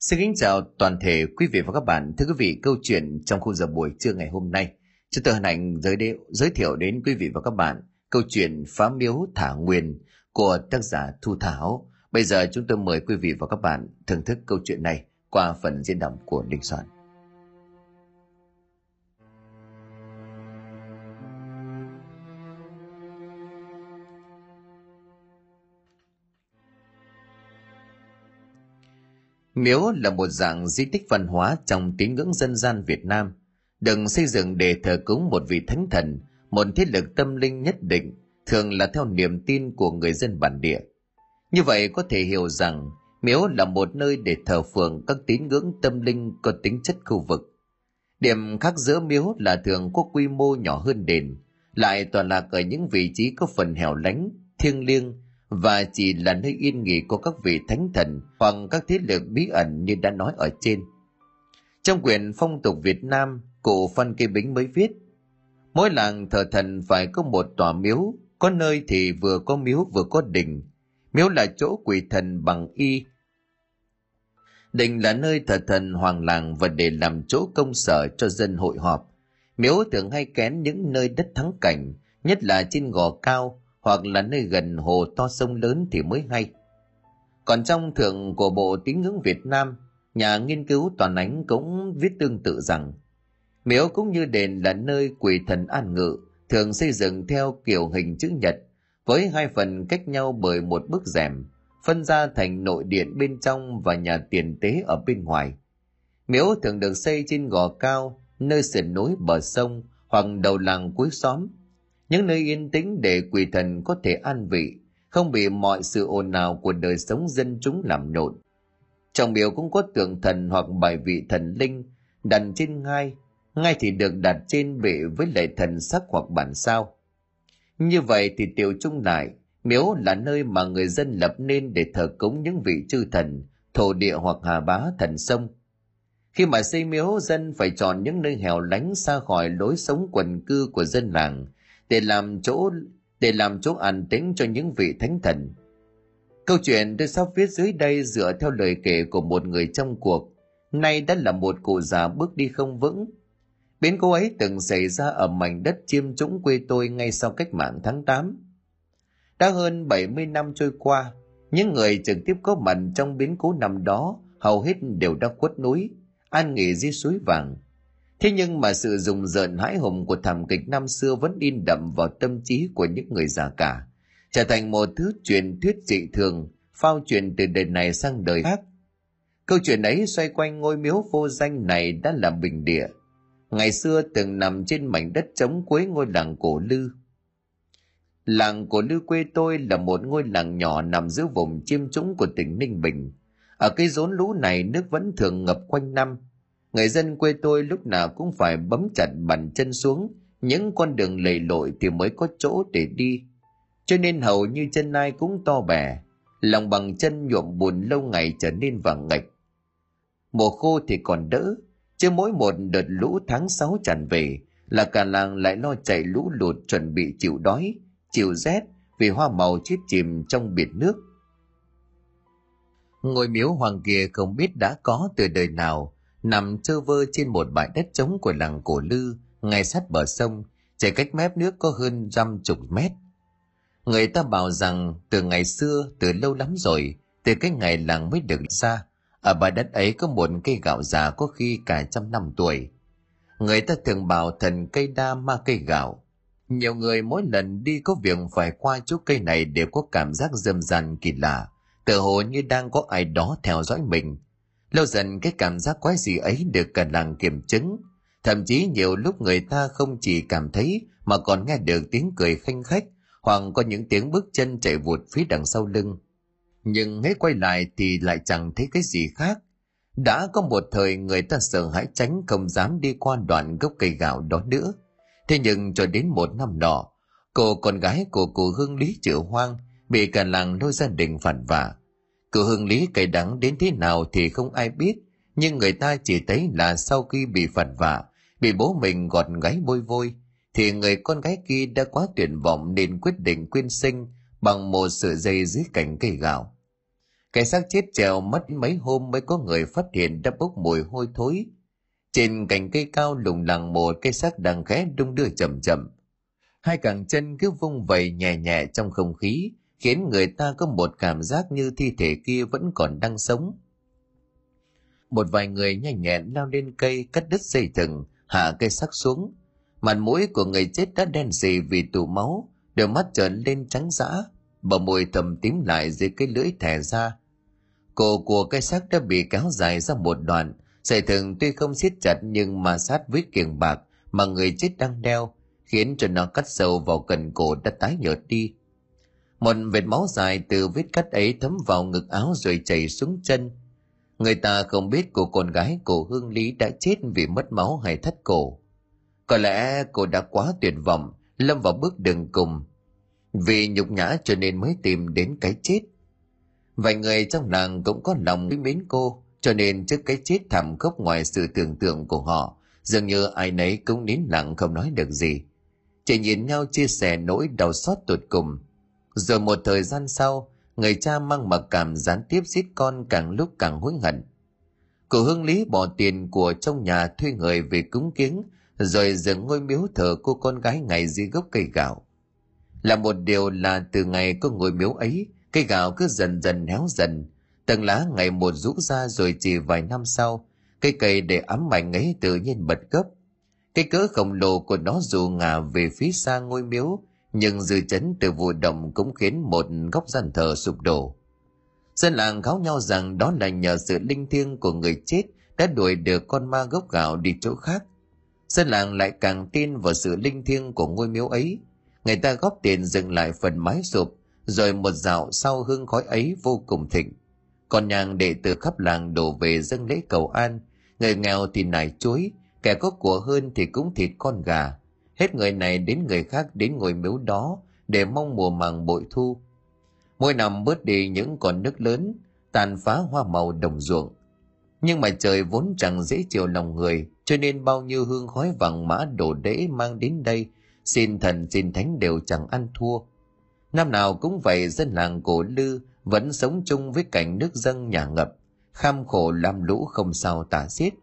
Xin kính chào toàn thể quý vị và các bạn. Thưa quý vị, câu chuyện trong khung giờ buổi trưa ngày hôm nay, chúng tôi hân hạnh giới, đeo, giới thiệu đến quý vị và các bạn câu chuyện Phá Miếu Thả Nguyên của tác giả Thu Thảo. Bây giờ chúng tôi mời quý vị và các bạn thưởng thức câu chuyện này qua phần diễn đọc của Đình Soạn. Miếu là một dạng di tích văn hóa trong tín ngưỡng dân gian Việt Nam, đừng xây dựng để thờ cúng một vị thánh thần, một thiết lực tâm linh nhất định, thường là theo niềm tin của người dân bản địa. Như vậy có thể hiểu rằng miếu là một nơi để thờ phượng các tín ngưỡng tâm linh có tính chất khu vực. Điểm khác giữa miếu là thường có quy mô nhỏ hơn đền, lại toàn lạc ở những vị trí có phần hẻo lánh, thiêng liêng, và chỉ là nơi yên nghỉ của các vị thánh thần hoặc các thế lực bí ẩn như đã nói ở trên. Trong quyển phong tục Việt Nam, cụ Phan Kỳ Bính mới viết, mỗi làng thờ thần phải có một tòa miếu, có nơi thì vừa có miếu vừa có đình. Miếu là chỗ quỷ thần bằng y. Đình là nơi thờ thần hoàng làng và để làm chỗ công sở cho dân hội họp. Miếu thường hay kén những nơi đất thắng cảnh, nhất là trên gò cao, hoặc là nơi gần hồ to sông lớn thì mới hay. Còn trong thượng của Bộ Tín ngưỡng Việt Nam, nhà nghiên cứu Toàn Ánh cũng viết tương tự rằng miếu cũng như đền là nơi quỷ thần an ngự, thường xây dựng theo kiểu hình chữ nhật, với hai phần cách nhau bởi một bức rèm, phân ra thành nội điện bên trong và nhà tiền tế ở bên ngoài. Miếu thường được xây trên gò cao, nơi sườn núi bờ sông hoặc đầu làng cuối xóm – những nơi yên tĩnh để quỷ thần có thể an vị, không bị mọi sự ồn ào của đời sống dân chúng làm nhộn. Trong miếu cũng có tượng thần hoặc bài vị thần linh đặt trên ngai, ngai thì được đặt trên bệ với lệ thần sắc hoặc bản sao. Như vậy thì tiểu trung lại, miếu là nơi mà người dân lập nên để thờ cúng những vị chư thần, thổ địa hoặc hà bá thần sông. Khi mà xây miếu, dân phải chọn những nơi hẻo lánh xa khỏi lối sống quần cư của dân làng, để làm chỗ để làm chỗ an tĩnh cho những vị thánh thần. Câu chuyện tôi sắp viết dưới đây dựa theo lời kể của một người trong cuộc, nay đã là một cụ già bước đi không vững. Biến cố ấy từng xảy ra ở mảnh đất chiêm trũng quê tôi ngay sau cách mạng tháng 8. Đã hơn 70 năm trôi qua, những người trực tiếp có mặt trong biến cố năm đó hầu hết đều đã khuất núi, an nghỉ dưới suối vàng – Thế nhưng mà sự rùng rợn hãi hùng của thảm kịch năm xưa vẫn in đậm vào tâm trí của những người già cả, trở thành một thứ truyền thuyết dị thường, phao truyền từ đời này sang đời khác. Câu chuyện ấy xoay quanh ngôi miếu vô danh này đã là bình địa. Ngày xưa từng nằm trên mảnh đất trống cuối ngôi làng cổ lư. Làng cổ lư quê tôi là một ngôi làng nhỏ nằm giữa vùng chiêm trũng của tỉnh Ninh Bình. Ở cái rốn lũ này nước vẫn thường ngập quanh năm – người dân quê tôi lúc nào cũng phải bấm chặt bàn chân xuống. Những con đường lầy lội thì mới có chỗ để đi. Cho nên hầu như chân ai cũng to bè. Lòng bằng chân nhuộm bùn lâu ngày trở nên vàng ngạch. Mùa khô thì còn đỡ, chứ mỗi một đợt lũ tháng 6 tràn về là cả làng lại lo chạy lũ lụt chuẩn bị chịu đói, chịu rét vì hoa màu chết chìm trong biển nước. Ngôi miếu hoàng kia không biết đã có từ đời nào nằm trơ vơ trên một bãi đất trống của làng cổ lư, ngay sát bờ sông chảy cách mép nước có hơn trăm chục mét. Người ta bảo rằng từ ngày xưa, từ lâu lắm rồi, từ cái ngày làng mới được ra, ở bãi đất ấy có một cây gạo già có khi cả trăm năm tuổi. Người ta thường bảo thần cây đa ma cây gạo. Nhiều người mỗi lần đi có việc phải qua chỗ cây này đều có cảm giác dâm dàn kỳ lạ tự hồ như đang có ai đó theo dõi mình. Lâu dần cái cảm giác quái gì ấy được cả làng kiểm chứng. Thậm chí nhiều lúc người ta không chỉ cảm thấy mà còn nghe được tiếng cười khanh khách hoặc có những tiếng bước chân chạy vụt phía đằng sau lưng. Nhưng hết quay lại thì lại chẳng thấy cái gì khác. Đã có một thời người ta sợ hãi tránh không dám đi qua đoạn gốc cây gạo đó nữa. Thế nhưng cho đến một năm nọ, cô con gái của cụ Hương Lý Triệu Hoang bị cả làng lôi gia đình phản vả Cự hương lý cay đắng đến thế nào thì không ai biết, nhưng người ta chỉ thấy là sau khi bị phản vạ bị bố mình gọt gáy bôi vôi, thì người con gái kia đã quá tuyệt vọng nên quyết định quyên sinh bằng một sợi dây dưới cành cây gạo. cái xác chết treo mất mấy hôm mới có người phát hiện đã bốc mùi hôi thối trên cành cây cao lủng lẳng một cây xác đang khẽ đung đưa chậm chậm hai càng chân cứ vung vẩy nhẹ nhẹ trong không khí khiến người ta có một cảm giác như thi thể kia vẫn còn đang sống. Một vài người nhanh nhẹn lao lên cây, cắt đứt dây thừng, hạ cây xác xuống. Mặt mũi của người chết đã đen sì vì tù máu, đôi mắt trở lên trắng dã, bờ môi thầm tím lại dưới cái lưỡi thẻ ra. Cổ của cây xác đã bị kéo dài ra một đoạn, dây thừng tuy không siết chặt nhưng mà sát với kiềng bạc mà người chết đang đeo, khiến cho nó cắt sâu vào cần cổ đã tái nhợt đi một vệt máu dài từ vết cắt ấy thấm vào ngực áo rồi chảy xuống chân. Người ta không biết cô con gái cổ hương lý đã chết vì mất máu hay thất cổ. Có lẽ cô đã quá tuyệt vọng, lâm vào bước đường cùng. Vì nhục nhã cho nên mới tìm đến cái chết. Vài người trong làng cũng có lòng quý mến cô, cho nên trước cái chết thảm khốc ngoài sự tưởng tượng của họ, dường như ai nấy cũng nín lặng không nói được gì. Chỉ nhìn nhau chia sẻ nỗi đau xót tột cùng rồi một thời gian sau, người cha mang mặc cảm gián tiếp giết con càng lúc càng hối hận. Cụ hương lý bỏ tiền của trong nhà thuê người về cúng kiến rồi dựng ngôi miếu thờ cô con gái ngày dưới gốc cây gạo. Là một điều là từ ngày có ngôi miếu ấy, cây gạo cứ dần dần héo dần. Tầng lá ngày một rũ ra rồi chỉ vài năm sau, cây cây để ấm mạnh ấy tự nhiên bật gốc. Cái cỡ khổng lồ của nó dù ngả về phía xa ngôi miếu nhưng dư chấn từ vụ động cũng khiến một góc gian thờ sụp đổ. Dân làng kháo nhau rằng đó là nhờ sự linh thiêng của người chết đã đuổi được con ma gốc gạo đi chỗ khác. Dân làng lại càng tin vào sự linh thiêng của ngôi miếu ấy. Người ta góp tiền dựng lại phần mái sụp, rồi một dạo sau hương khói ấy vô cùng thịnh. Còn nhàng đệ tử khắp làng đổ về dâng lễ cầu an. Người nghèo thì nải chuối, kẻ có của hơn thì cũng thịt con gà hết người này đến người khác đến ngôi miếu đó để mong mùa màng bội thu. Mỗi năm bớt đi những con nước lớn, tàn phá hoa màu đồng ruộng. Nhưng mà trời vốn chẳng dễ chiều lòng người, cho nên bao nhiêu hương khói vàng mã đổ đễ mang đến đây, xin thần xin thánh đều chẳng ăn thua. Năm nào cũng vậy, dân làng cổ lư vẫn sống chung với cảnh nước dâng nhà ngập, kham khổ lam lũ không sao tả xiết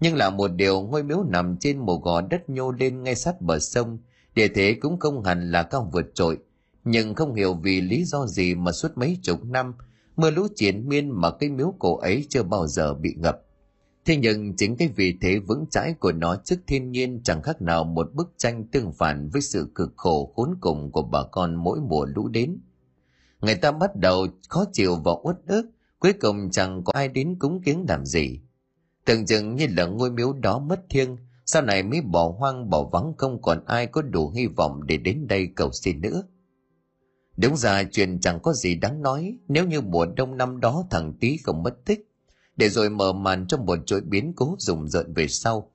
nhưng là một điều ngôi miếu nằm trên một gò đất nhô lên ngay sát bờ sông, địa thế cũng không hẳn là cao vượt trội. Nhưng không hiểu vì lý do gì mà suốt mấy chục năm, mưa lũ triển miên mà cái miếu cổ ấy chưa bao giờ bị ngập. Thế nhưng chính cái vị thế vững chãi của nó trước thiên nhiên chẳng khác nào một bức tranh tương phản với sự cực khổ khốn cùng của bà con mỗi mùa lũ đến. Người ta bắt đầu khó chịu và uất ức, cuối cùng chẳng có ai đến cúng kiến làm gì tưởng chừng như là ngôi miếu đó mất thiêng, sau này mới bỏ hoang, bỏ vắng, không còn ai có đủ hy vọng để đến đây cầu xin nữa. Đúng ra chuyện chẳng có gì đáng nói, nếu như mùa đông năm đó thằng tí không mất tích, để rồi mở màn cho một chuỗi biến cố rùng rợn về sau.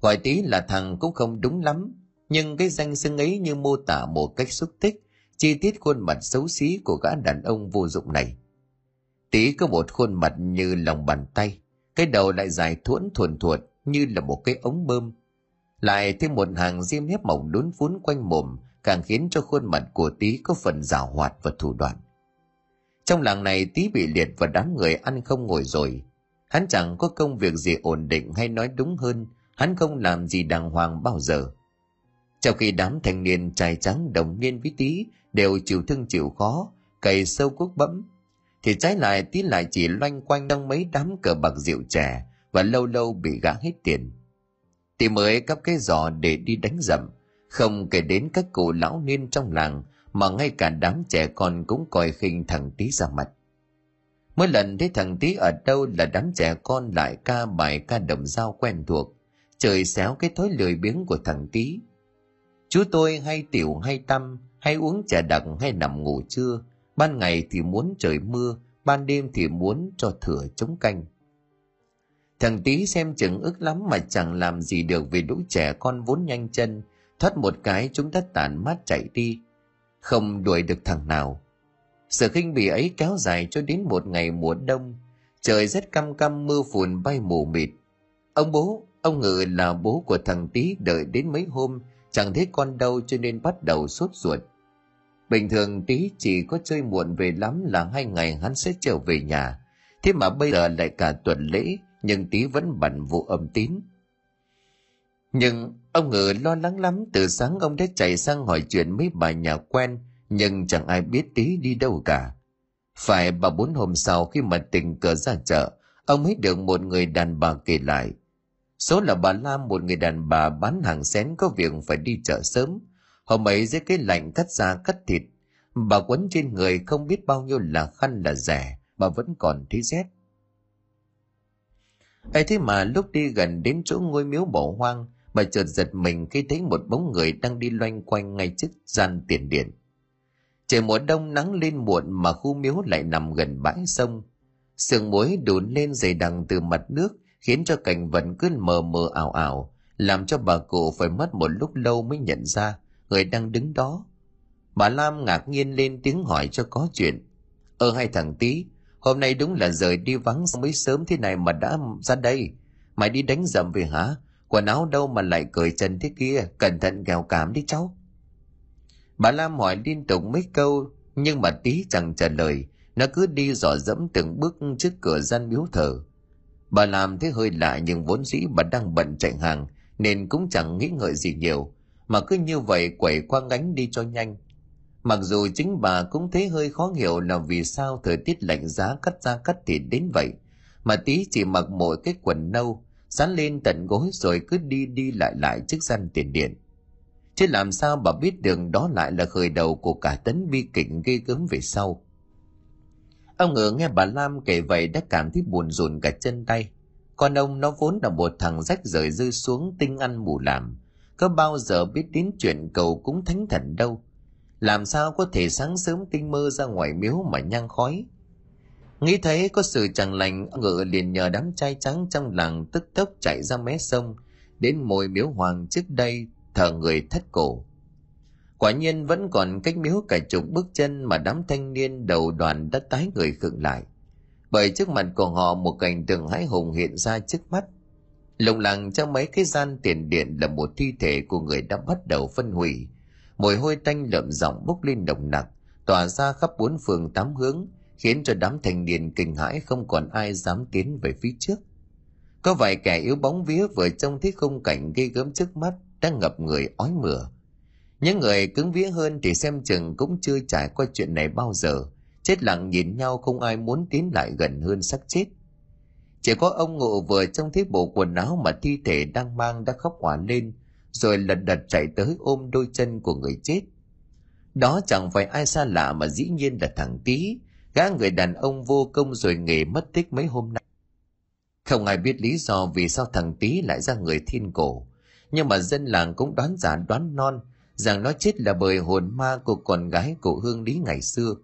Gọi tí là thằng cũng không đúng lắm, nhưng cái danh xưng ấy như mô tả một cách xúc tích, chi tiết khuôn mặt xấu xí của gã đàn ông vô dụng này. Tí có một khuôn mặt như lòng bàn tay cái đầu lại dài thuẫn thuần thuột như là một cái ống bơm. Lại thêm một hàng diêm nếp mỏng đốn phún quanh mồm, càng khiến cho khuôn mặt của Tý có phần rào hoạt và thủ đoạn. Trong làng này Tý bị liệt và đám người ăn không ngồi rồi. Hắn chẳng có công việc gì ổn định hay nói đúng hơn, hắn không làm gì đàng hoàng bao giờ. Trong khi đám thanh niên trai trắng đồng niên với Tý đều chịu thương chịu khó, cày sâu cuốc bẫm thì trái lại tí lại chỉ loanh quanh trong mấy đám cờ bạc rượu trẻ và lâu lâu bị gã hết tiền. Tí mới cắp cái giỏ để đi đánh dậm không kể đến các cụ lão niên trong làng mà ngay cả đám trẻ con cũng coi khinh thằng tí ra mặt. Mỗi lần thấy thằng tí ở đâu là đám trẻ con lại ca bài ca đồng dao quen thuộc, trời xéo cái thói lười biếng của thằng tí chú tôi hay tiểu hay tâm hay uống trà đặc hay nằm ngủ trưa ban ngày thì muốn trời mưa, ban đêm thì muốn cho thừa chống canh. Thằng tí xem chừng ức lắm mà chẳng làm gì được vì lũ trẻ con vốn nhanh chân, thoát một cái chúng ta tản mát chạy đi. Không đuổi được thằng nào. Sự khinh bỉ ấy kéo dài cho đến một ngày mùa đông. Trời rất căm căm, mưa phùn bay mù mịt. Ông bố, ông ngự là bố của thằng tí đợi đến mấy hôm, chẳng thấy con đâu cho nên bắt đầu sốt ruột. Bình thường tí chỉ có chơi muộn về lắm là hai ngày hắn sẽ trở về nhà. Thế mà bây giờ lại cả tuần lễ, nhưng tí vẫn bận vụ âm tín. Nhưng ông ngự lo lắng lắm, từ sáng ông đã chạy sang hỏi chuyện mấy bà nhà quen, nhưng chẳng ai biết tí đi đâu cả. Phải ba bốn hôm sau khi mà tình cờ ra chợ, ông mới được một người đàn bà kể lại. Số là bà Lam một người đàn bà bán hàng xén có việc phải đi chợ sớm. Hôm ấy dưới cái lạnh cắt da cắt thịt, bà quấn trên người không biết bao nhiêu là khăn là rẻ, bà vẫn còn thấy rét. ấy thế mà lúc đi gần đến chỗ ngôi miếu bỏ hoang, bà chợt giật mình khi thấy một bóng người đang đi loanh quanh ngay trước gian tiền điện. Trời mùa đông nắng lên muộn mà khu miếu lại nằm gần bãi sông. Sương muối đùn lên dày đằng từ mặt nước khiến cho cảnh vật cứ mờ mờ ảo ảo, làm cho bà cụ phải mất một lúc lâu mới nhận ra người đang đứng đó. Bà Lam ngạc nhiên lên tiếng hỏi cho có chuyện. Ơ hai thằng tí, hôm nay đúng là rời đi vắng mới sớm thế này mà đã ra đây. Mày đi đánh dầm về hả? Quần áo đâu mà lại cởi chân thế kia, cẩn thận kèo cảm đi cháu. Bà Lam hỏi liên tục mấy câu, nhưng mà tí chẳng trả lời, nó cứ đi dò dẫm từng bước trước cửa gian miếu thờ. Bà làm thế hơi lạ nhưng vốn dĩ bà đang bận chạy hàng, nên cũng chẳng nghĩ ngợi gì nhiều, mà cứ như vậy quẩy qua ngánh đi cho nhanh. Mặc dù chính bà cũng thấy hơi khó hiểu là vì sao thời tiết lạnh giá cắt da cắt thịt đến vậy, mà tí chỉ mặc mỗi cái quần nâu, sán lên tận gối rồi cứ đi đi lại lại trước gian tiền điện. Chứ làm sao bà biết đường đó lại là khởi đầu của cả tấn bi kịch ghê gớm về sau. Ông ngựa nghe bà Lam kể vậy đã cảm thấy buồn rùn cả chân tay. Con ông nó vốn là một thằng rách rời rơi xuống tinh ăn mù làm. Có bao giờ biết đến chuyện cầu cúng thánh thần đâu. Làm sao có thể sáng sớm tinh mơ ra ngoài miếu mà nhang khói. Nghĩ thấy có sự chẳng lành, ngựa liền nhờ đám trai trắng trong làng tức tốc chạy ra mé sông, đến mồi miếu hoàng trước đây thờ người thất cổ. Quả nhiên vẫn còn cách miếu cả chục bước chân mà đám thanh niên đầu đoàn đã tái người khựng lại. Bởi trước mặt của họ một cảnh tượng hãi hùng hiện ra trước mắt. Lồng lặng trong mấy cái gian tiền điện là một thi thể của người đã bắt đầu phân hủy. Mùi hôi tanh lợm giọng bốc lên nồng nặc, tỏa ra khắp bốn phường tám hướng, khiến cho đám thanh niên kinh hãi không còn ai dám tiến về phía trước. Có vài kẻ yếu bóng vía vừa trông thấy khung cảnh ghê gớm trước mắt đã ngập người ói mửa. Những người cứng vía hơn thì xem chừng cũng chưa trải qua chuyện này bao giờ. Chết lặng nhìn nhau không ai muốn tiến lại gần hơn xác chết. Chỉ có ông ngộ vừa trong thấy bộ quần áo mà thi thể đang mang đã khóc hỏa lên, rồi lật đật chạy tới ôm đôi chân của người chết. Đó chẳng phải ai xa lạ mà dĩ nhiên là thằng Tý, gã người đàn ông vô công rồi nghề mất tích mấy hôm nay. Không ai biết lý do vì sao thằng Tý lại ra người thiên cổ, nhưng mà dân làng cũng đoán giả đoán non rằng nó chết là bởi hồn ma của con gái của Hương Lý ngày xưa.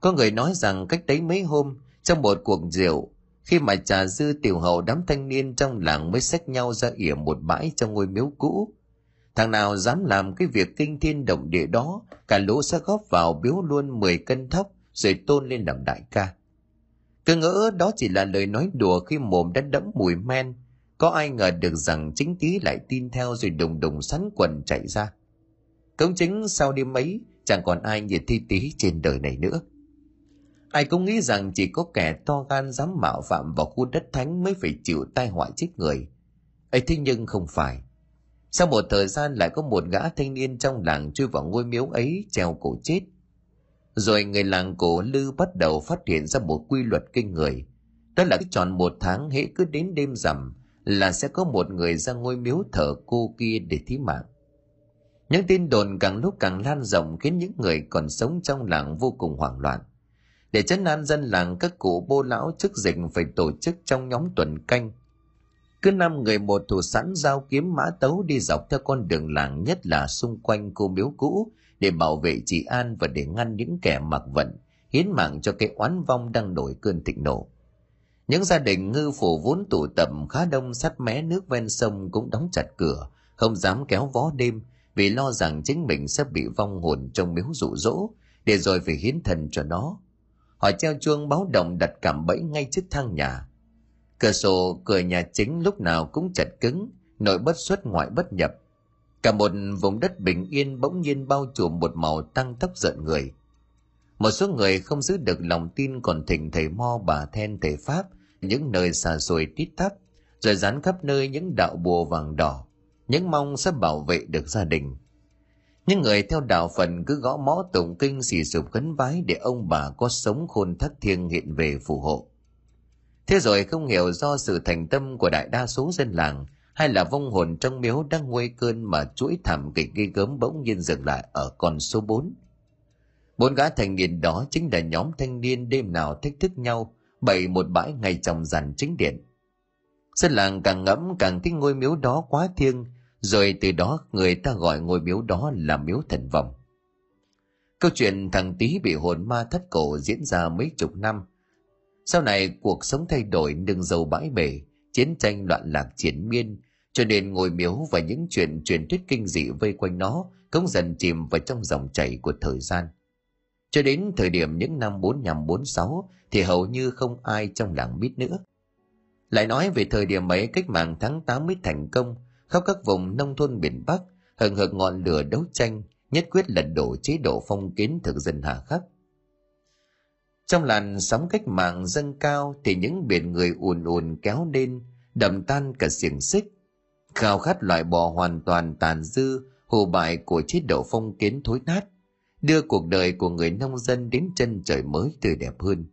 Có người nói rằng cách đấy mấy hôm, trong một cuộc rượu, khi mà trà dư tiểu hậu đám thanh niên trong làng mới xách nhau ra ỉa một bãi trong ngôi miếu cũ. Thằng nào dám làm cái việc kinh thiên động địa đó, cả lũ sẽ góp vào biếu luôn 10 cân thóc rồi tôn lên làm đại ca. Cứ ngỡ đó chỉ là lời nói đùa khi mồm đã đẫm mùi men, có ai ngờ được rằng chính tí lại tin theo rồi đùng đùng sắn quần chạy ra. Công chính sau đêm mấy, chẳng còn ai như thi tí trên đời này nữa. Ai cũng nghĩ rằng chỉ có kẻ to gan dám mạo phạm vào khu đất thánh mới phải chịu tai họa chết người. ấy thế nhưng không phải. Sau một thời gian lại có một gã thanh niên trong làng chui vào ngôi miếu ấy, treo cổ chết. Rồi người làng cổ lư bắt đầu phát hiện ra một quy luật kinh người. Đó là tròn một tháng, hễ cứ đến đêm rằm là sẽ có một người ra ngôi miếu thờ cô kia để thí mạng. Những tin đồn càng lúc càng lan rộng khiến những người còn sống trong làng vô cùng hoảng loạn. Để chấn an dân làng các cụ bô lão chức dịch phải tổ chức trong nhóm tuần canh. Cứ năm người một thủ sẵn giao kiếm mã tấu đi dọc theo con đường làng nhất là xung quanh cô miếu cũ để bảo vệ trị an và để ngăn những kẻ mặc vận, hiến mạng cho cái oán vong đang nổi cơn thịnh nộ. Những gia đình ngư phủ vốn tụ tập khá đông sát mé nước ven sông cũng đóng chặt cửa, không dám kéo vó đêm vì lo rằng chính mình sẽ bị vong hồn trong miếu rụ rỗ để rồi phải hiến thần cho nó. Họ treo chuông báo động đặt cảm bẫy ngay trước thang nhà. Cửa sổ cửa nhà chính lúc nào cũng chặt cứng, nội bất xuất ngoại bất nhập. cả một vùng đất bình yên bỗng nhiên bao trùm một màu tăng tốc giận người một số người không giữ được lòng tin còn thỉnh thầy mo bà then thầy pháp những nơi xa xôi tít tắp rồi dán khắp nơi những đạo bùa vàng đỏ những mong sẽ bảo vệ được gia đình những người theo đạo phần cứ gõ mõ tụng kinh xì sụp khấn vái để ông bà có sống khôn thất thiêng hiện về phù hộ thế rồi không hiểu do sự thành tâm của đại đa số dân làng hay là vong hồn trong miếu đang nguôi cơn mà chuỗi thảm kịch ghi gớm bỗng nhiên dừng lại ở con số 4. Bốn gã thanh niên đó chính là nhóm thanh niên đêm nào thách thức nhau bày một bãi ngay trong dàn chính điện. Dân làng càng ngẫm càng thích ngôi miếu đó quá thiêng, rồi từ đó người ta gọi ngôi miếu đó là miếu thần vọng. Câu chuyện thằng Tý bị hồn ma thất cổ diễn ra mấy chục năm. Sau này cuộc sống thay đổi nương dầu bãi bể, chiến tranh loạn lạc triển miên, cho nên ngôi miếu và những chuyện truyền thuyết kinh dị vây quanh nó cũng dần chìm vào trong dòng chảy của thời gian. Cho đến thời điểm những năm 45-46 thì hầu như không ai trong làng biết nữa. Lại nói về thời điểm ấy cách mạng tháng 8 mới thành công, khắp các vùng nông thôn miền Bắc, hừng hực ngọn lửa đấu tranh, nhất quyết lật đổ chế độ phong kiến thực dân hà khắc. Trong làn sóng cách mạng dâng cao thì những biển người ùn ùn kéo lên, đầm tan cả xiềng xích. Khao khát loại bỏ hoàn toàn tàn dư, hồ bại của chế độ phong kiến thối nát, đưa cuộc đời của người nông dân đến chân trời mới tươi đẹp hơn.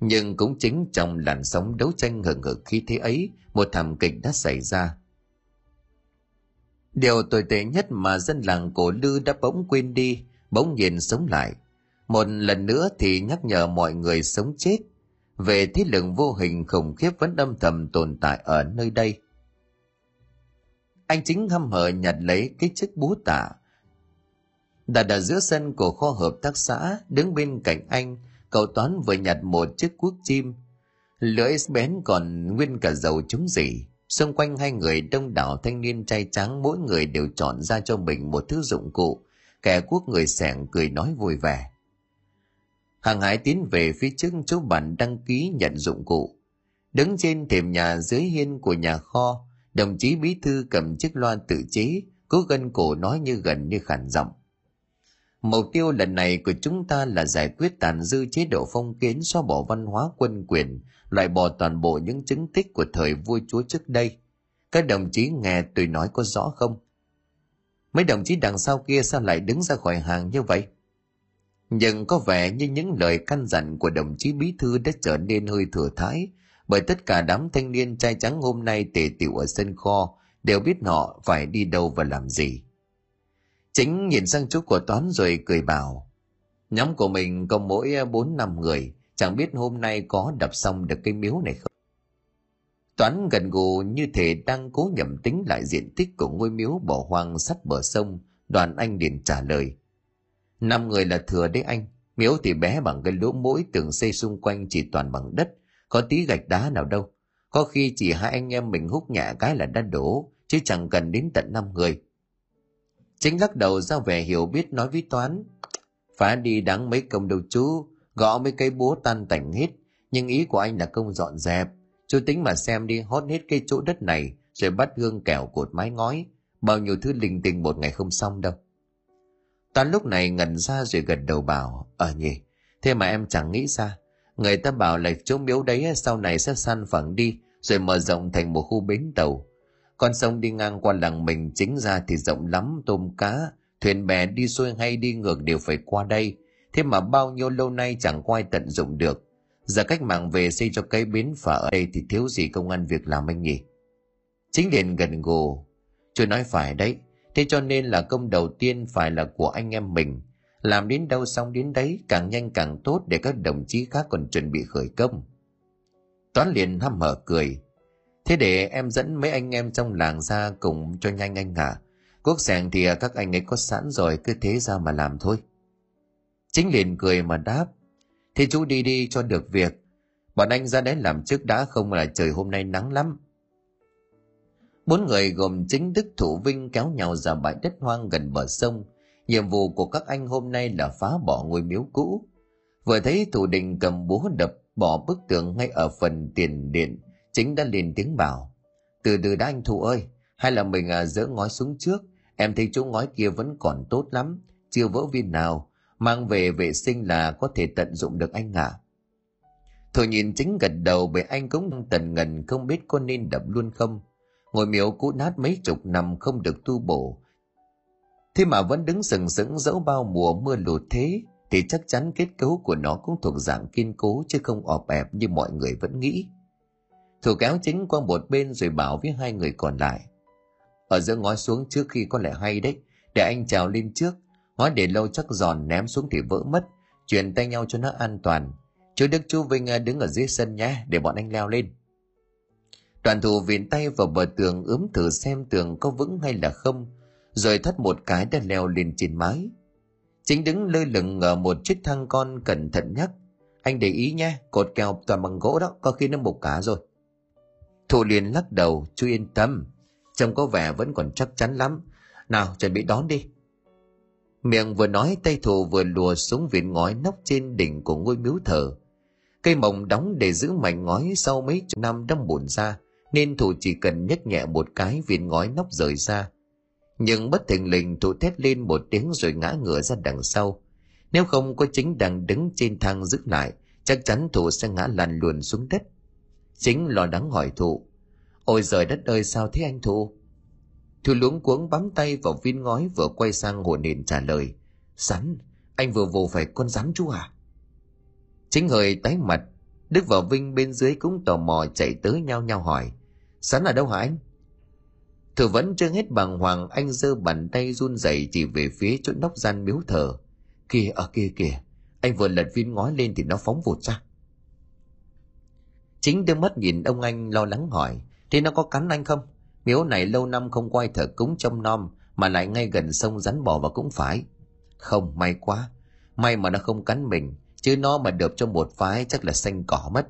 Nhưng cũng chính trong làn sóng đấu tranh hừng hực khi thế ấy, một thảm kịch đã xảy ra. Điều tồi tệ nhất mà dân làng cổ lư đã bỗng quên đi, bỗng nhiên sống lại. Một lần nữa thì nhắc nhở mọi người sống chết về thế lực vô hình khủng khiếp vẫn âm thầm tồn tại ở nơi đây. Anh chính hăm hở nhặt lấy cái chiếc búa tạ. Đặt ở giữa sân của kho hợp tác xã, đứng bên cạnh anh, cậu Toán vừa nhặt một chiếc cuốc chim. Lưỡi bén còn nguyên cả dầu chống dỉ. Xung quanh hai người đông đảo thanh niên trai trắng mỗi người đều chọn ra cho mình một thứ dụng cụ. Kẻ cuốc người sẻng cười nói vui vẻ. Hàng hải tiến về phía trước chỗ bản đăng ký nhận dụng cụ. Đứng trên thềm nhà dưới hiên của nhà kho, đồng chí bí thư cầm chiếc loa tự chế, cố gân cổ nói như gần như khản giọng. Mục tiêu lần này của chúng ta là giải quyết tàn dư chế độ phong kiến xóa bỏ văn hóa quân quyền, loại bỏ toàn bộ những chứng tích của thời vua chúa trước đây. Các đồng chí nghe tôi nói có rõ không? Mấy đồng chí đằng sau kia sao lại đứng ra khỏi hàng như vậy? Nhưng có vẻ như những lời căn dặn của đồng chí bí thư đã trở nên hơi thừa thái, bởi tất cả đám thanh niên trai trắng hôm nay tề tiểu ở sân kho đều biết họ phải đi đâu và làm gì. Chính nhìn sang chú của Toán rồi cười bảo, nhóm của mình có mỗi bốn năm người, chẳng biết hôm nay có đập xong được cái miếu này không. Toán gần gù như thể đang cố nhầm tính lại diện tích của ngôi miếu bỏ hoang sắt bờ sông, đoàn anh liền trả lời. Năm người là thừa đấy anh, miếu thì bé bằng cái lỗ mũi tường xây xung quanh chỉ toàn bằng đất, có tí gạch đá nào đâu. Có khi chỉ hai anh em mình hút nhẹ cái là đã đổ, chứ chẳng cần đến tận năm người. Chính lắc đầu ra vẻ hiểu biết nói với Toán. Phá đi đáng mấy công đâu chú, gõ mấy cây búa tan tành hết, nhưng ý của anh là công dọn dẹp. Chú tính mà xem đi hót hết cái chỗ đất này, rồi bắt gương kẻo cột mái ngói. Bao nhiêu thứ linh tinh một ngày không xong đâu. Toán lúc này ngẩn ra rồi gật đầu bảo, ờ nhỉ, thế mà em chẳng nghĩ ra. Người ta bảo là chỗ miếu đấy sau này sẽ săn phẳng đi, rồi mở rộng thành một khu bến tàu. Con sông đi ngang qua làng mình chính ra thì rộng lắm tôm cá, thuyền bè đi xuôi hay đi ngược đều phải qua đây. Thế mà bao nhiêu lâu nay chẳng quay tận dụng được. Giờ cách mạng về xây cho cái bến phở ở đây thì thiếu gì công an việc làm anh nhỉ? Chính liền gần gù. Chưa nói phải đấy, thế cho nên là công đầu tiên phải là của anh em mình. Làm đến đâu xong đến đấy càng nhanh càng tốt để các đồng chí khác còn chuẩn bị khởi công. Toán liền hăm hở cười. Thế để em dẫn mấy anh em trong làng ra cùng cho nhanh anh à. Quốc sàng thì các anh ấy có sẵn rồi cứ thế ra mà làm thôi. Chính liền cười mà đáp. thì chú đi đi cho được việc. Bọn anh ra đấy làm trước đã không là trời hôm nay nắng lắm. Bốn người gồm chính Đức Thủ Vinh kéo nhau ra bãi đất hoang gần bờ sông. Nhiệm vụ của các anh hôm nay là phá bỏ ngôi miếu cũ. Vừa thấy thủ đình cầm búa đập bỏ bức tường ngay ở phần tiền điện, chính đã liền tiếng bảo. Từ từ đã anh Thủ ơi, hay là mình à, dỡ ngói xuống trước, em thấy chỗ ngói kia vẫn còn tốt lắm chưa vỡ viên nào mang về vệ sinh là có thể tận dụng được anh ạ. À. thôi nhìn chính gật đầu bởi anh cũng tần ngần không biết có nên đập luôn không. Ngồi miếu cũ nát mấy chục năm không được tu bổ. Thế mà vẫn đứng sừng sững dẫu bao mùa mưa lụt thế, thì chắc chắn kết cấu của nó cũng thuộc dạng kiên cố chứ không ọp ẹp như mọi người vẫn nghĩ. Thủ kéo chính qua một bên rồi bảo với hai người còn lại. Ở giữa ngói xuống trước khi có lẽ hay đấy, để anh trèo lên trước ngói để lâu chắc giòn ném xuống thì vỡ mất. Chuyển tay nhau cho nó an toàn. Chú đức chú vinh à, đứng ở dưới sân nhé, để bọn anh leo lên. Đoàn thủ viền tay vào bờ tường ướm thử xem tường có vững hay là không, rồi thắt một cái đã leo lên trên mái. Chính đứng lơ lửng ở một chiếc thang con cẩn thận nhắc, anh để ý nhé, cột kèo toàn bằng gỗ đó, có khi nó mục cả rồi. Thủ liền lắc đầu, chú yên tâm, trông có vẻ vẫn còn chắc chắn lắm. Nào, chuẩn bị đón đi miệng vừa nói tay thủ vừa lùa xuống viện ngói nóc trên đỉnh của ngôi miếu thờ. Cây mồng đóng để giữ mảnh ngói sau mấy chục năm đâm bùn ra, nên thủ chỉ cần nhấc nhẹ một cái, viên ngói nóc rời ra. Nhưng bất thình lình thủ thét lên một tiếng rồi ngã ngửa ra đằng sau. Nếu không có chính đang đứng trên thang giữ lại, chắc chắn thủ sẽ ngã lăn luồn xuống đất. Chính lo lắng hỏi thụ ôi giời đất ơi, sao thế anh thụ thụ luống cuống bám tay vào viên ngói vừa quay sang hồn nền trả lời. Rắn anh vừa vồ phải con rắn chú à? Chính hơi tái mặt, đức và vinh bên dưới cũng tò mò chạy tới nhau nhau hỏi. Rắn ở đâu hả anh? Thử vẫn chưa hết bàng hoàng, anh giơ bàn tay run rẩy chỉ về phía chỗ nóc gian miếu thờ. Kia ở à, kia kìa, anh vừa lật viên ngói lên thì nó phóng vụt ra. Chính đưa mắt nhìn ông anh lo lắng hỏi, thế nó có cắn anh không? Miếu này lâu năm không quay thờ cúng trong nom mà lại ngay gần sông rắn bò và cũng phải. Không, may quá. May mà nó không cắn mình, chứ nó mà được cho một phái chắc là xanh cỏ mất.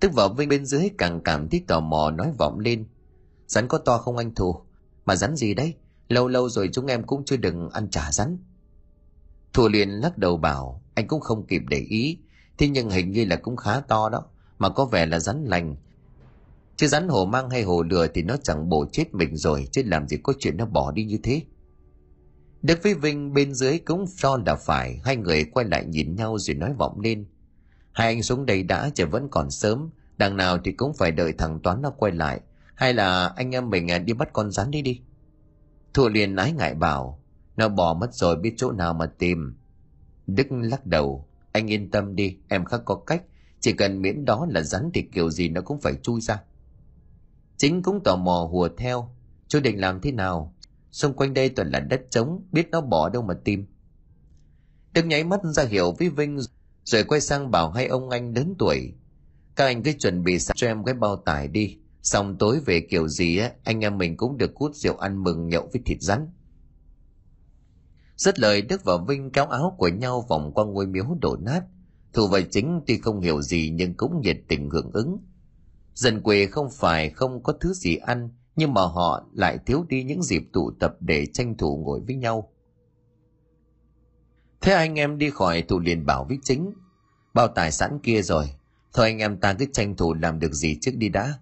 Tức vợ vinh bên dưới càng cảm thấy tò mò nói vọng lên. Rắn có to không anh thù? Mà rắn gì đấy? Lâu lâu rồi chúng em cũng chưa đừng ăn chả rắn. Thù liền lắc đầu bảo, anh cũng không kịp để ý. Thế nhưng hình như là cũng khá to đó, mà có vẻ là rắn lành chứ rắn hồ mang hay hồ lừa thì nó chẳng bổ chết mình rồi, chứ làm gì có chuyện nó bỏ đi như thế. Đức với Vinh bên dưới cũng cho là phải, hai người quay lại nhìn nhau rồi nói vọng lên. Hai anh xuống đây đã, trời vẫn còn sớm, đằng nào thì cũng phải đợi thằng toán nó quay lại. Hay là anh em mình à, đi bắt con rắn đi đi. Thua liền ái ngại bảo, nó bỏ mất rồi, biết chỗ nào mà tìm. Đức lắc đầu, anh yên tâm đi, em khác có cách, chỉ cần miễn đó là rắn thì kiểu gì nó cũng phải chui ra chính cũng tò mò hùa theo, chú định làm thế nào? Xung quanh đây toàn là đất trống, biết nó bỏ đâu mà tìm. Đức nháy mắt ra hiệu với vinh, rồi quay sang bảo hai ông anh lớn tuổi, các anh cứ chuẩn bị sẵn cho em cái bao tải đi, xong tối về kiểu gì á, anh em mình cũng được cút rượu ăn mừng nhậu với thịt rắn. Rất lời, đức và vinh kéo áo của nhau vòng qua ngôi miếu đổ nát. Thù và chính tuy không hiểu gì nhưng cũng nhiệt tình hưởng ứng dân quê không phải không có thứ gì ăn, nhưng mà họ lại thiếu đi những dịp tụ tập để tranh thủ ngồi với nhau. Thế anh em đi khỏi tụ liền bảo với chính. Bao tài sẵn kia rồi. Thôi anh em ta cứ tranh thủ làm được gì trước đi đã.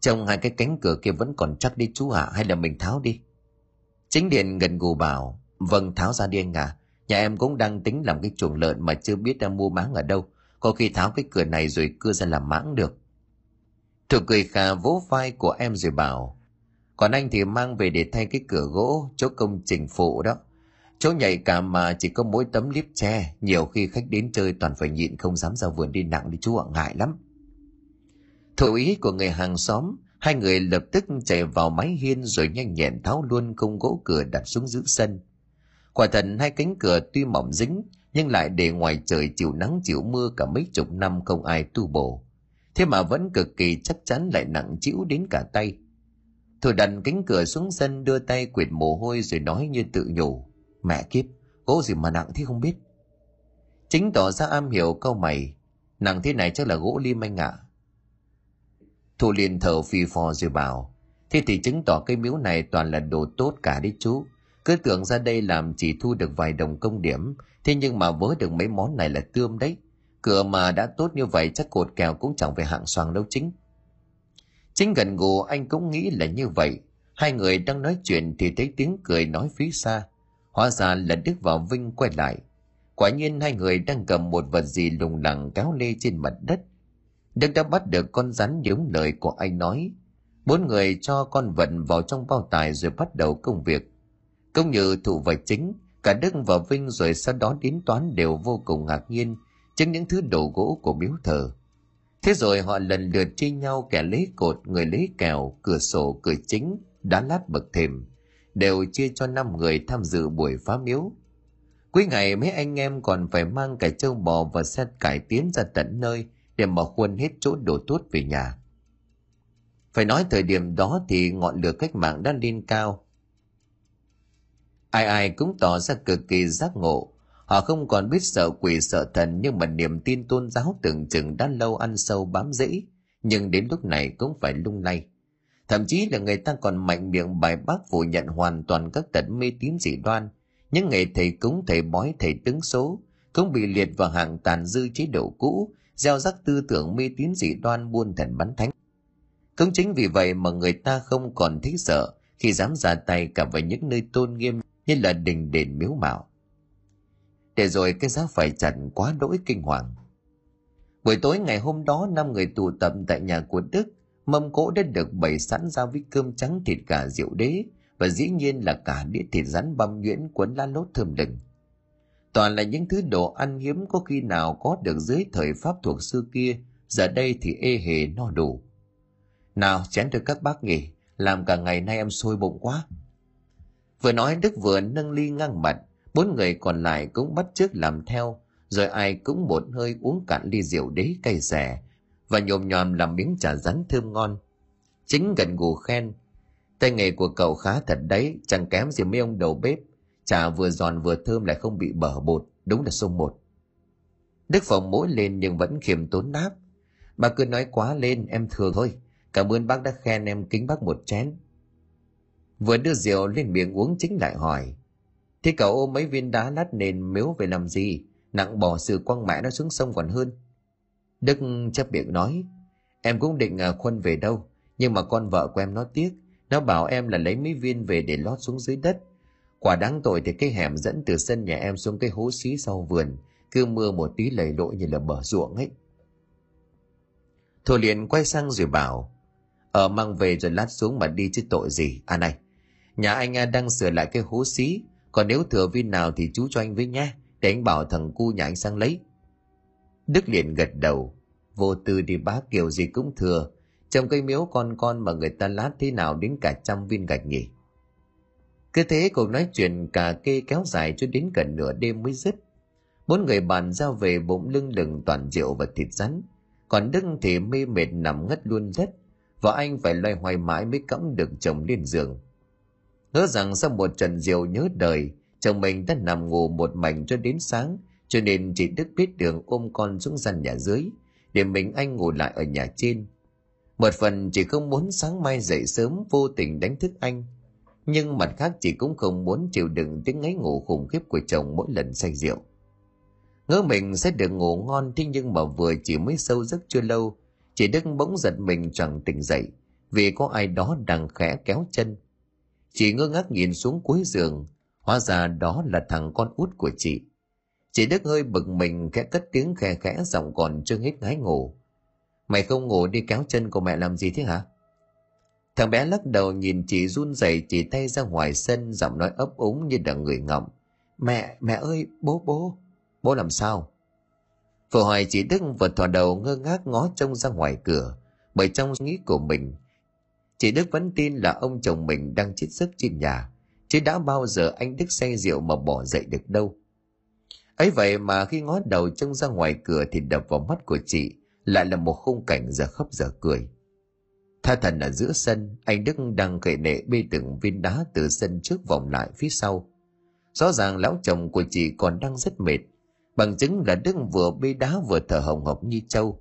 Trong hai cái cánh cửa kia vẫn còn chắc đi chú ạ, hay là mình tháo đi? Chính điện gần gù bảo vâng tháo ra đi anh à nhà em cũng đang tính làm cái chuồng lợn mà chưa biết đang mua máng ở đâu. Có khi tháo cái cửa này rồi cưa ra làm mãng được. Thục cười khà vỗ vai của em rồi bảo còn anh thì mang về để thay cái cửa gỗ chỗ công trình phụ đó chỗ nhạy cảm mà chỉ có mỗi tấm liếp tre nhiều khi khách đến chơi toàn phải nhịn không dám ra vườn đi nặng đi chú ạ ngại lắm Thủ ý của người hàng xóm, hai người lập tức chạy vào mái hiên rồi nhanh nhẹn tháo luôn công gỗ cửa đặt xuống giữa sân. Quả thật hai cánh cửa tuy mỏng dính, nhưng lại để ngoài trời chịu nắng chịu mưa cả mấy chục năm không ai tu bổ. Thế mà vẫn cực kỳ chắc chắn lại nặng chịu đến cả tay. Thôi đặt cánh cửa xuống sân đưa tay quệt mồ hôi rồi nói như tự nhủ. Mẹ kiếp, gỗ gì mà nặng thế không biết. Chính tỏ ra am hiểu câu mày. Nặng thế này chắc là gỗ lim anh ạ. À. Thu liền thở phì phò rồi bảo Thế thì chứng tỏ cây miếu này toàn là đồ tốt cả đấy chú Cứ tưởng ra đây làm chỉ thu được vài đồng công điểm Thế nhưng mà với được mấy món này là tươm đấy Cửa mà đã tốt như vậy chắc cột kèo cũng chẳng phải hạng xoàng đâu chính Chính gần gù anh cũng nghĩ là như vậy Hai người đang nói chuyện thì thấy tiếng cười nói phía xa. Hóa ra là Đức và Vinh quay lại. Quả nhiên hai người đang cầm một vật gì lùng lẳng kéo lê trên mặt đất. Đức đã bắt được con rắn giống lời của anh nói. Bốn người cho con vật vào trong bao tải rồi bắt đầu công việc. Công như thủ vật chính, cả Đức và Vinh rồi sau đó đến toán đều vô cùng ngạc nhiên trước những thứ đồ gỗ của miếu thờ. Thế rồi họ lần lượt chia nhau kẻ lấy cột, người lấy kèo, cửa sổ, cửa chính, đá lát bậc thềm, đều chia cho năm người tham dự buổi phá miếu. Cuối ngày mấy anh em còn phải mang cả trâu bò và xe cải tiến ra tận nơi để mà khuôn hết chỗ đồ tốt về nhà. Phải nói thời điểm đó thì ngọn lửa cách mạng đã lên cao. Ai ai cũng tỏ ra cực kỳ giác ngộ. Họ không còn biết sợ quỷ sợ thần nhưng mà niềm tin tôn giáo tưởng chừng đã lâu ăn sâu bám rễ. Nhưng đến lúc này cũng phải lung lay. Thậm chí là người ta còn mạnh miệng bài bác phủ nhận hoàn toàn các tật mê tín dị đoan. Những nghề thầy cúng thầy bói thầy tướng số cũng bị liệt vào hàng tàn dư chế độ cũ, gieo rắc tư tưởng mê tín dị đoan buôn thần bắn thánh. Cũng chính vì vậy mà người ta không còn thích sợ khi dám ra tay cả vào những nơi tôn nghiêm như là đình đền miếu mạo. Để rồi cái giá phải chặn quá đỗi kinh hoàng. Buổi tối ngày hôm đó năm người tụ tập tại nhà của Đức, mâm cỗ đã được bày sẵn ra với cơm trắng thịt gà rượu đế và dĩ nhiên là cả đĩa thịt rắn băm nhuyễn cuốn lá lốt thơm lừng. Toàn là những thứ đồ ăn hiếm có khi nào có được dưới thời pháp thuộc xưa kia, giờ đây thì ê hề no đủ. Nào chén được các bác nghỉ, làm cả ngày nay em sôi bụng quá. Vừa nói Đức vừa nâng ly ngang mặt, bốn người còn lại cũng bắt chước làm theo, rồi ai cũng một hơi uống cạn ly rượu đế cay xẻ và nhồm nhòm làm miếng chả rắn thơm ngon. Chính gần gù khen, tay nghề của cậu khá thật đấy, chẳng kém gì mấy ông đầu bếp, chả vừa giòn vừa thơm lại không bị bở bột, đúng là sông một. Đức phòng mỗi lên nhưng vẫn khiêm tốn đáp. Bà cứ nói quá lên, em thừa thôi. Cảm ơn bác đã khen em kính bác một chén. Vừa đưa rượu lên miệng uống chính lại hỏi. Thế cậu ôm mấy viên đá lát nền miếu về làm gì? Nặng bỏ sự quăng mẹ nó xuống sông còn hơn. Đức chấp miệng nói. Em cũng định à, khuân về đâu. Nhưng mà con vợ của em nó tiếc. Nó bảo em là lấy mấy viên về để lót xuống dưới đất. Quả đáng tội thì cái hẻm dẫn từ sân nhà em xuống cái hố xí sau vườn. Cứ mưa một tí lầy lội như là bờ ruộng ấy. Thôi liền quay sang rồi bảo. Ở mang về rồi lát xuống mà đi chứ tội gì. À này, nhà anh à, đang sửa lại cái hố xí. Còn nếu thừa viên nào thì chú cho anh với nhé, Để anh bảo thằng cu nhà anh sang lấy. Đức liền gật đầu. Vô tư đi bác kiểu gì cũng thừa. trồng cây miếu con con mà người ta lát thế nào đến cả trăm viên gạch nhỉ. Cứ thế cuộc nói chuyện cả kê kéo dài cho đến gần nửa đêm mới dứt. Bốn người bàn giao về bụng lưng lừng toàn rượu và thịt rắn. Còn Đức thì mê mệt nằm ngất luôn đất và anh phải loay hoay mãi mới cõng được chồng lên giường hứa rằng sau một trận rượu nhớ đời, chồng mình đã nằm ngủ một mảnh cho đến sáng, cho nên chị Đức biết đường ôm con xuống gian nhà dưới, để mình anh ngủ lại ở nhà trên. Một phần chị không muốn sáng mai dậy sớm vô tình đánh thức anh, nhưng mặt khác chị cũng không muốn chịu đựng tiếng ngáy ngủ khủng khiếp của chồng mỗi lần say rượu. Ngỡ mình sẽ được ngủ ngon thế nhưng mà vừa chỉ mới sâu giấc chưa lâu Chị Đức bỗng giật mình chẳng tỉnh dậy vì có ai đó đang khẽ kéo chân. Chị ngơ ngác nhìn xuống cuối giường, hóa ra đó là thằng con út của chị. Chị Đức hơi bực mình khẽ cất tiếng khe khẽ giọng còn chưa hết ngái ngủ. Mày không ngủ đi kéo chân của mẹ làm gì thế hả? Thằng bé lắc đầu nhìn chị run rẩy chỉ tay ra ngoài sân giọng nói ấp úng như là người ngọng Mẹ, mẹ ơi, bố bố. Bố làm sao? Vừa hỏi chị Đức vừa thò đầu ngơ ngác ngó trông ra ngoài cửa, bởi trong nghĩ của mình, chị Đức vẫn tin là ông chồng mình đang chết sức trên nhà, chứ đã bao giờ anh Đức say rượu mà bỏ dậy được đâu. ấy vậy mà khi ngó đầu trông ra ngoài cửa thì đập vào mắt của chị lại là một khung cảnh giờ khóc giờ cười. Tha thần ở giữa sân, anh Đức đang cậy nệ bê từng viên đá từ sân trước vòng lại phía sau. Rõ ràng lão chồng của chị còn đang rất mệt, bằng chứng là Đức vừa bê đá vừa thở hồng hộc như trâu.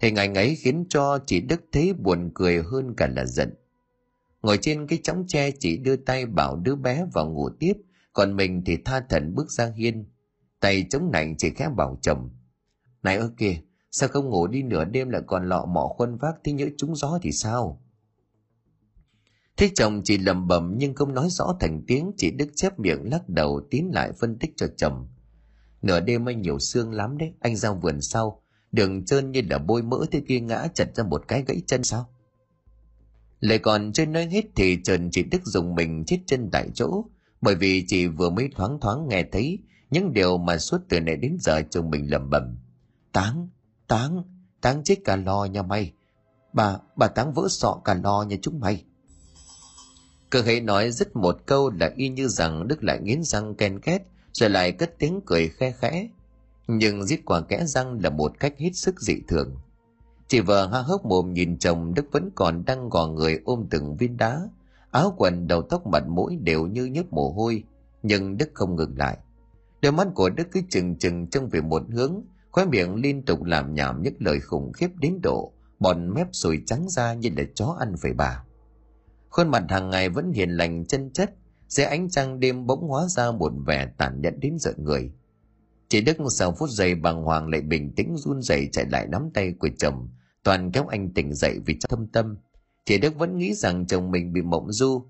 Hình ảnh ấy khiến cho chị Đức thấy buồn cười hơn cả là giận. Ngồi trên cái chóng tre chị đưa tay bảo đứa bé vào ngủ tiếp, còn mình thì tha thần bước ra hiên. Tay chống nạnh chị khẽ bảo chồng. Này ơ kìa, sao không ngủ đi nửa đêm lại còn lọ mọ khuân vác thế nhỡ trúng gió thì sao? Thế chồng chỉ lầm bầm nhưng không nói rõ thành tiếng, chị Đức chép miệng lắc đầu tiến lại phân tích cho chồng. Nửa đêm anh nhiều xương lắm đấy, anh ra vườn sau, đường trơn như là bôi mỡ thế kia ngã chật ra một cái gãy chân sao? Lại còn chưa nói hết thì Trần chỉ Đức dùng mình chết chân tại chỗ, bởi vì chị vừa mới thoáng thoáng nghe thấy những điều mà suốt từ nãy đến giờ chồng mình lầm bầm. Táng, táng, táng chết cả lo nha mày. Bà, bà táng vỡ sọ cả lo nha chúng mày. Cơ hãy nói dứt một câu là y như rằng Đức lại nghiến răng ken két, rồi lại cất tiếng cười khe khẽ. Nhưng giết quả kẽ răng là một cách hết sức dị thường. Chị vợ ha hốc mồm nhìn chồng Đức vẫn còn đang gò người ôm từng viên đá. Áo quần đầu tóc mặt mũi đều như nhớp mồ hôi, nhưng Đức không ngừng lại. Đôi mắt của Đức cứ chừng chừng trông về một hướng, khóe miệng liên tục làm nhảm những lời khủng khiếp đến độ, bòn mép sùi trắng ra như là chó ăn phải bà. Khuôn mặt hàng ngày vẫn hiền lành chân chất, dưới ánh trăng đêm bỗng hóa ra một vẻ tàn nhẫn đến giận người. Chỉ Đức sau phút giây bàng hoàng lại bình tĩnh run rẩy chạy lại nắm tay của chồng, toàn kéo anh tỉnh dậy vì thâm tâm. chị Đức vẫn nghĩ rằng chồng mình bị mộng du,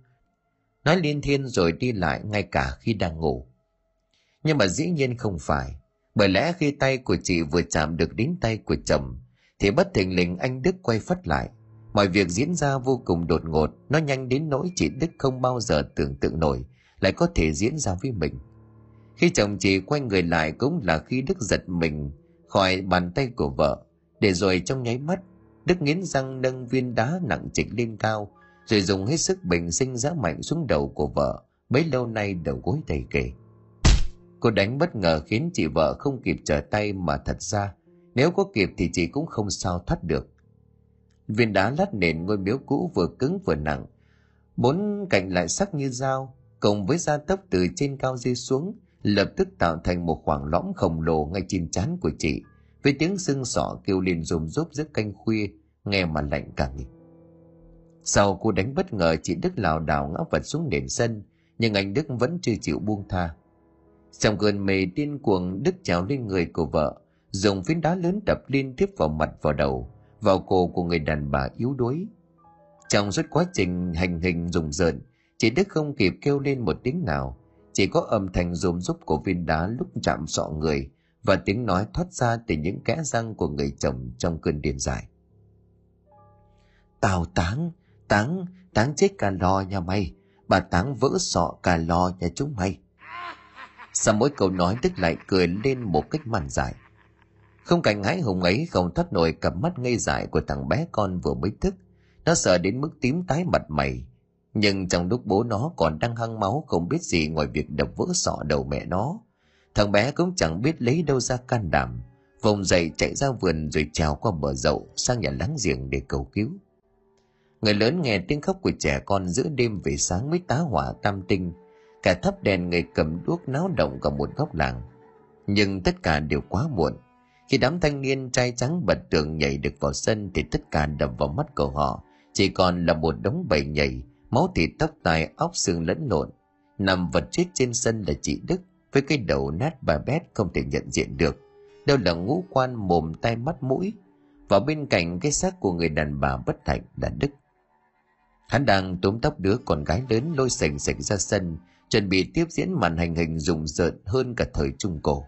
nói liên thiên rồi đi lại ngay cả khi đang ngủ. Nhưng mà dĩ nhiên không phải, bởi lẽ khi tay của chị vừa chạm được đến tay của chồng, thì bất thình lình anh Đức quay phắt lại, Mọi việc diễn ra vô cùng đột ngột, nó nhanh đến nỗi chị Đức không bao giờ tưởng tượng nổi lại có thể diễn ra với mình. Khi chồng chị quay người lại cũng là khi Đức giật mình khỏi bàn tay của vợ, để rồi trong nháy mắt, Đức nghiến răng nâng viên đá nặng trịch lên cao, rồi dùng hết sức bình sinh giá mạnh xuống đầu của vợ, bấy lâu nay đầu gối đầy kề. Cô đánh bất ngờ khiến chị vợ không kịp trở tay mà thật ra, nếu có kịp thì chị cũng không sao thoát được viên đá lát nền ngôi miếu cũ vừa cứng vừa nặng bốn cạnh lại sắc như dao cộng với da tốc từ trên cao rơi xuống lập tức tạo thành một khoảng lõm khổng lồ ngay trên trán của chị với tiếng sưng sọ kêu lên rùm rốp giữa canh khuya nghe mà lạnh cả người sau cô đánh bất ngờ chị đức lảo đảo ngã vật xuống nền sân nhưng anh đức vẫn chưa chịu buông tha trong cơn mê điên cuồng đức trèo lên người của vợ dùng phiến đá lớn đập liên tiếp vào mặt vào đầu vào cổ của người đàn bà yếu đuối. Trong suốt quá trình hành hình rùng rợn, chị Đức không kịp kêu lên một tiếng nào, chỉ có âm thanh rôm rúc của viên đá lúc chạm sọ người và tiếng nói thoát ra từ những kẽ răng của người chồng trong cơn điên dại. Tào táng, táng, táng chết cả lò nhà mày, bà táng vỡ sọ cả lò nhà chúng mày. Sau mỗi câu nói Đức lại cười lên một cách màn dài. Không cảnh hái hùng ấy không thoát nổi cặp mắt ngây dại của thằng bé con vừa mới thức. Nó sợ đến mức tím tái mặt mày. Nhưng trong lúc bố nó còn đang hăng máu không biết gì ngoài việc đập vỡ sọ đầu mẹ nó. Thằng bé cũng chẳng biết lấy đâu ra can đảm. Vùng dậy chạy ra vườn rồi trèo qua bờ dậu sang nhà láng giềng để cầu cứu. Người lớn nghe tiếng khóc của trẻ con giữa đêm về sáng mới tá hỏa tam tinh. Cả thắp đèn người cầm đuốc náo động cả một góc làng. Nhưng tất cả đều quá muộn khi đám thanh niên trai trắng bật tường nhảy được vào sân thì tất cả đập vào mắt của họ chỉ còn là một đống bầy nhảy, máu thịt tóc tai óc xương lẫn lộn. Nằm vật chết trên sân là chị Đức với cái đầu nát bà bét không thể nhận diện được. Đâu là ngũ quan mồm tay mắt mũi và bên cạnh cái xác của người đàn bà bất hạnh là Đức. Hắn đang túm tóc đứa con gái lớn lôi sành sạch ra sân, chuẩn bị tiếp diễn màn hành hình rùng rợn hơn cả thời Trung Cổ.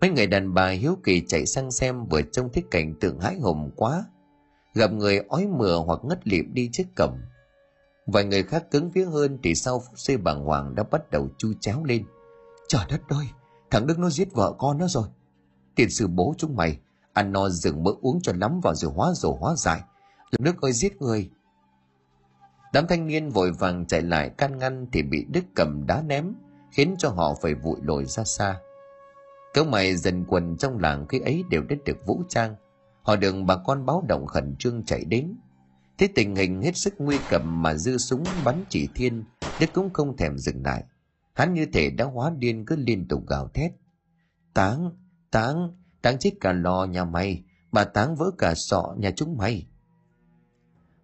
Mấy người đàn bà hiếu kỳ chạy sang xem vừa trông thấy cảnh tượng hãi hùng quá. Gặp người ói mửa hoặc ngất lịm đi trước cổng. Vài người khác cứng vía hơn thì sau phút giây bàng hoàng đã bắt đầu chu chéo lên. Trời đất ơi, thằng Đức nó giết vợ con nó rồi. Tiền sư bố chúng mày, ăn no rừng mỡ uống cho lắm vào rồi hóa rổ hóa dại. Đức ơi giết người. Đám thanh niên vội vàng chạy lại can ngăn thì bị Đức cầm đá ném, khiến cho họ phải vụi lồi ra xa. Cớ mày dần quần trong làng khi ấy đều đã được vũ trang. Họ được bà con báo động khẩn trương chạy đến. Thế tình hình hết sức nguy cầm mà dư súng bắn chỉ thiên, Đức cũng không thèm dừng lại. Hắn như thể đã hóa điên cứ liên tục gào thét. Táng, táng, táng chết cả lò nhà mày, bà táng vỡ cả sọ nhà chúng mày.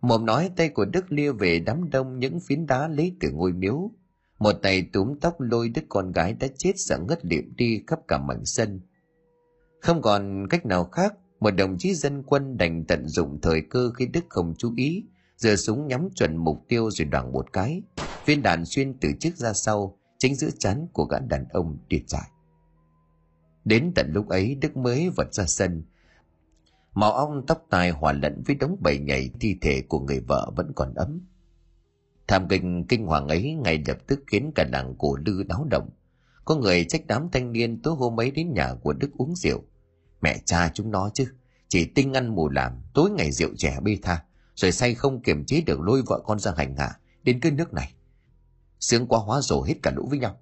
Mồm nói tay của Đức lia về đám đông những phiến đá lấy từ ngôi miếu, một tay túm tóc lôi đứa con gái đã chết sợ ngất liệm đi khắp cả mảnh sân không còn cách nào khác một đồng chí dân quân đành tận dụng thời cơ khi đức không chú ý, giơ súng nhắm chuẩn mục tiêu rồi đoảng một cái. Viên đạn xuyên từ trước ra sau, chính giữa chắn của gã đàn ông tuyệt dài đến tận lúc ấy, đức mới vật ra sân. Màu ong tóc tai hòa lẫn với đống bầy nhảy, thi thể của người vợ vẫn còn ấm. Thảm kịch kinh hoàng ấy ngay lập tức khiến cả làng cổ lư náo động. Có người trách đám thanh niên tối hôm ấy đến nhà của đức uống rượu mẹ cha chúng nó chứ. Chỉ tinh ăn mù làm, tối ngày rượu trẻ bê tha, rồi say không kiềm chế được lôi vợ con ra hành hạ đến cái nước này. Sướng quá hóa rồ hết cả lũ với nhau.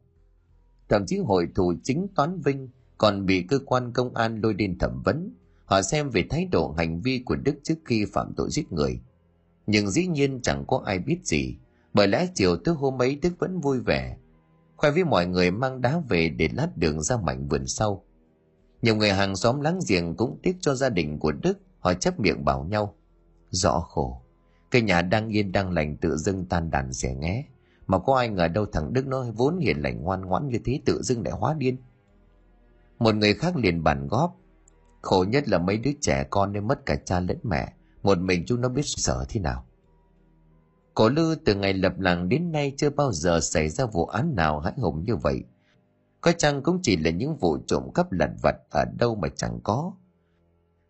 Thậm chí hội thủ chính toán vinh, còn bị cơ quan công an lôi đến thẩm vấn. Họ xem về thái độ hành vi của đức trước khi phạm tội giết người. Nhưng dĩ nhiên chẳng có ai biết gì, bởi lẽ chiều tới hôm ấy đức vẫn vui vẻ, khoe với mọi người mang đá về để lát đường ra mảnh vườn sau nhiều người hàng xóm láng giềng cũng tiếc cho gia đình của đức, họ chấp miệng bảo nhau, rõ khổ cây nhà đang yên đang lành tự dưng tan đàn xẻ nghé, mà có ai ngờ đâu thằng đức nó vốn hiền lành ngoan ngoãn như thế tự dưng lại hóa điên. Một người khác liền bàn góp, khổ nhất là mấy đứa trẻ con nên mất cả cha lẫn mẹ, một mình chúng nó biết sợ thế nào? Cổ lư từ ngày lập làng đến nay chưa bao giờ xảy ra vụ án nào hãi hùng như vậy có chăng cũng chỉ là những vụ trộm cắp lặt vặt ở đâu mà chẳng có.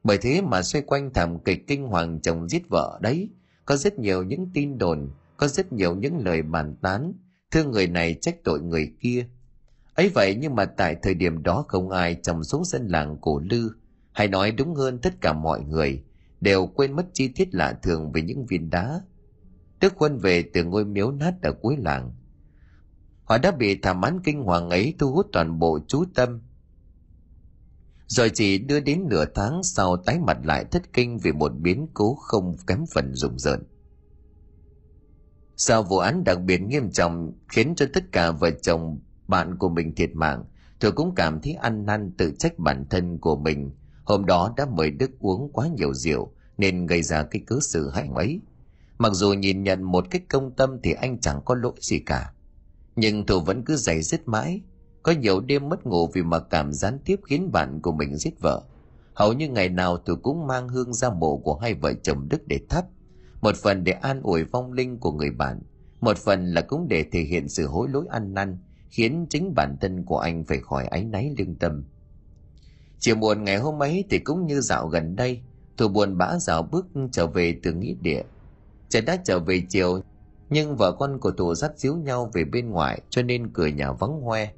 Bởi thế mà xoay quanh thảm kịch kinh hoàng chồng giết vợ đấy, có rất nhiều những tin đồn, có rất nhiều những lời bàn tán thương người này trách tội người kia. Ấy vậy nhưng mà tại thời điểm đó không ai trong số dân làng cổ lư, hay nói đúng hơn tất cả mọi người, đều quên mất chi tiết lạ thường về những viên đá. Đức quân về từ ngôi miếu nát ở cuối làng họ đã bị thảm án kinh hoàng ấy thu hút toàn bộ chú tâm. Rồi chỉ đưa đến nửa tháng sau tái mặt lại thất kinh vì một biến cố không kém phần rùng rợn. Sau vụ án đặc biệt nghiêm trọng khiến cho tất cả vợ chồng bạn của mình thiệt mạng, tôi cũng cảm thấy ăn năn tự trách bản thân của mình. Hôm đó đã mời đức uống quá nhiều rượu nên gây ra cái cớ sự hại ấy. Mặc dù nhìn nhận một cách công tâm thì anh chẳng có lỗi gì cả nhưng thù vẫn cứ dày dứt mãi. Có nhiều đêm mất ngủ vì mặc cảm gián tiếp khiến bạn của mình giết vợ. Hầu như ngày nào tôi cũng mang hương ra mộ của hai vợ chồng đức để thắp. Một phần để an ủi vong linh của người bạn, một phần là cũng để thể hiện sự hối lỗi ăn năn, khiến chính bản thân của anh phải khỏi áy náy lương tâm. Chiều muộn ngày hôm ấy thì cũng như dạo gần đây thù buồn bã dạo bước trở về từ nghĩa địa. Trời đã trở về chiều nhưng vợ con của thủ dắt díu nhau về bên ngoài cho nên cửa nhà vắng hoe.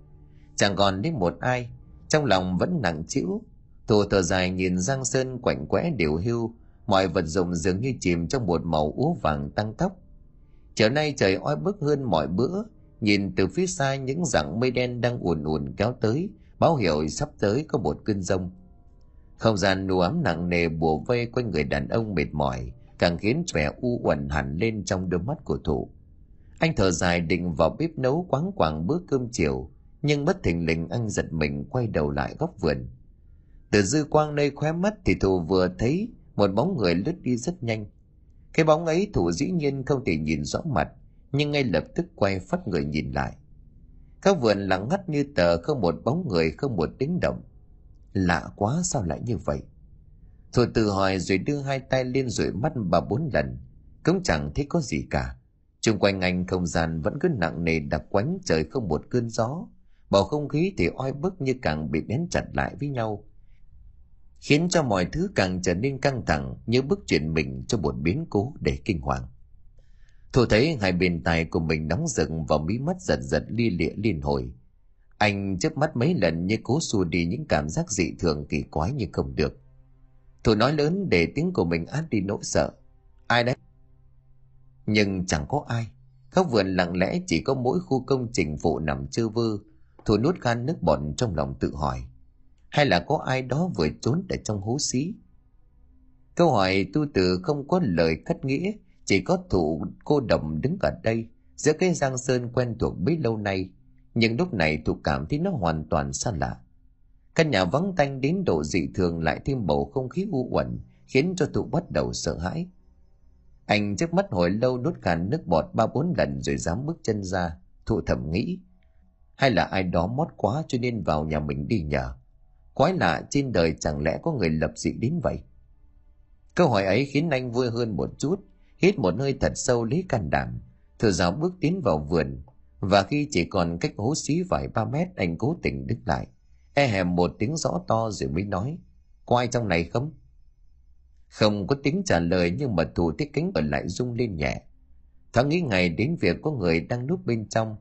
Chẳng còn đến một ai, trong lòng vẫn nặng trĩu. Thủ thở dài nhìn giang sơn quạnh quẽ điều hưu, mọi vật dụng dường như chìm trong một màu úa vàng tăng tóc chiều nay trời oi bức hơn mọi bữa, nhìn từ phía xa những dặng mây đen đang ùn ùn kéo tới, báo hiệu sắp tới có một cơn rông. Không gian nù ấm nặng nề bùa vây quanh người đàn ông mệt mỏi càng khiến vẻ u uẩn hẳn lên trong đôi mắt của thủ anh thở dài định vào bếp nấu quáng quàng bữa cơm chiều, nhưng bất thình lình anh giật mình quay đầu lại góc vườn. Từ dư quang nơi khóe mắt thì thủ vừa thấy một bóng người lướt đi rất nhanh. Cái bóng ấy thủ dĩ nhiên không thể nhìn rõ mặt, nhưng ngay lập tức quay phát người nhìn lại. Các vườn lặng ngắt như tờ, không một bóng người, không một tiếng động. Lạ quá, sao lại như vậy? Thôi tự hỏi rồi đưa hai tay lên rồi mắt bà bốn lần. Cũng chẳng thấy có gì cả. Trung quanh anh không gian vẫn cứ nặng nề đặc quánh trời không một cơn gió. Bầu không khí thì oi bức như càng bị bén chặt lại với nhau. Khiến cho mọi thứ càng trở nên căng thẳng như bước chuyển mình cho một biến cố để kinh hoàng. Thu thấy hai bên tai của mình nóng rực và mí mắt giật giật li lịa liên hồi. Anh chớp mắt mấy lần như cố xua đi những cảm giác dị thường kỳ quái như không được thủ nói lớn để tiếng của mình át đi nỗi sợ. Ai đấy? Nhưng chẳng có ai. khóc vườn lặng lẽ chỉ có mỗi khu công trình phụ nằm chơ vơ. thủ nuốt gan nước bọt trong lòng tự hỏi. Hay là có ai đó vừa trốn ở trong hố xí? Câu hỏi tu tử không có lời cắt nghĩa, chỉ có thủ cô đồng đứng ở đây, giữa cái giang sơn quen thuộc bấy lâu nay nhưng lúc này thủ cảm thấy nó hoàn toàn xa lạ căn nhà vắng tanh đến độ dị thường lại thêm bầu không khí u uẩn, khiến cho thụ bắt đầu sợ hãi. Anh trước mắt hồi lâu nuốt cạn nước bọt ba bốn lần rồi dám bước chân ra. Thụ thầm nghĩ, hay là ai đó mót quá cho nên vào nhà mình đi nhờ? Quái lạ, trên đời chẳng lẽ có người lập dị đến vậy? Câu hỏi ấy khiến anh vui hơn một chút, hít một hơi thật sâu lấy can đảm. Thử giáo bước tiến vào vườn, và khi chỉ còn cách hố xí vài ba mét, anh cố tình đứng lại e hèm một tiếng rõ to rồi mới nói có ai trong này không? Không có tiếng trả lời nhưng mà thủ tiết kính ở lại rung lên nhẹ. Thoáng nghĩ ngày đến việc có người đang núp bên trong.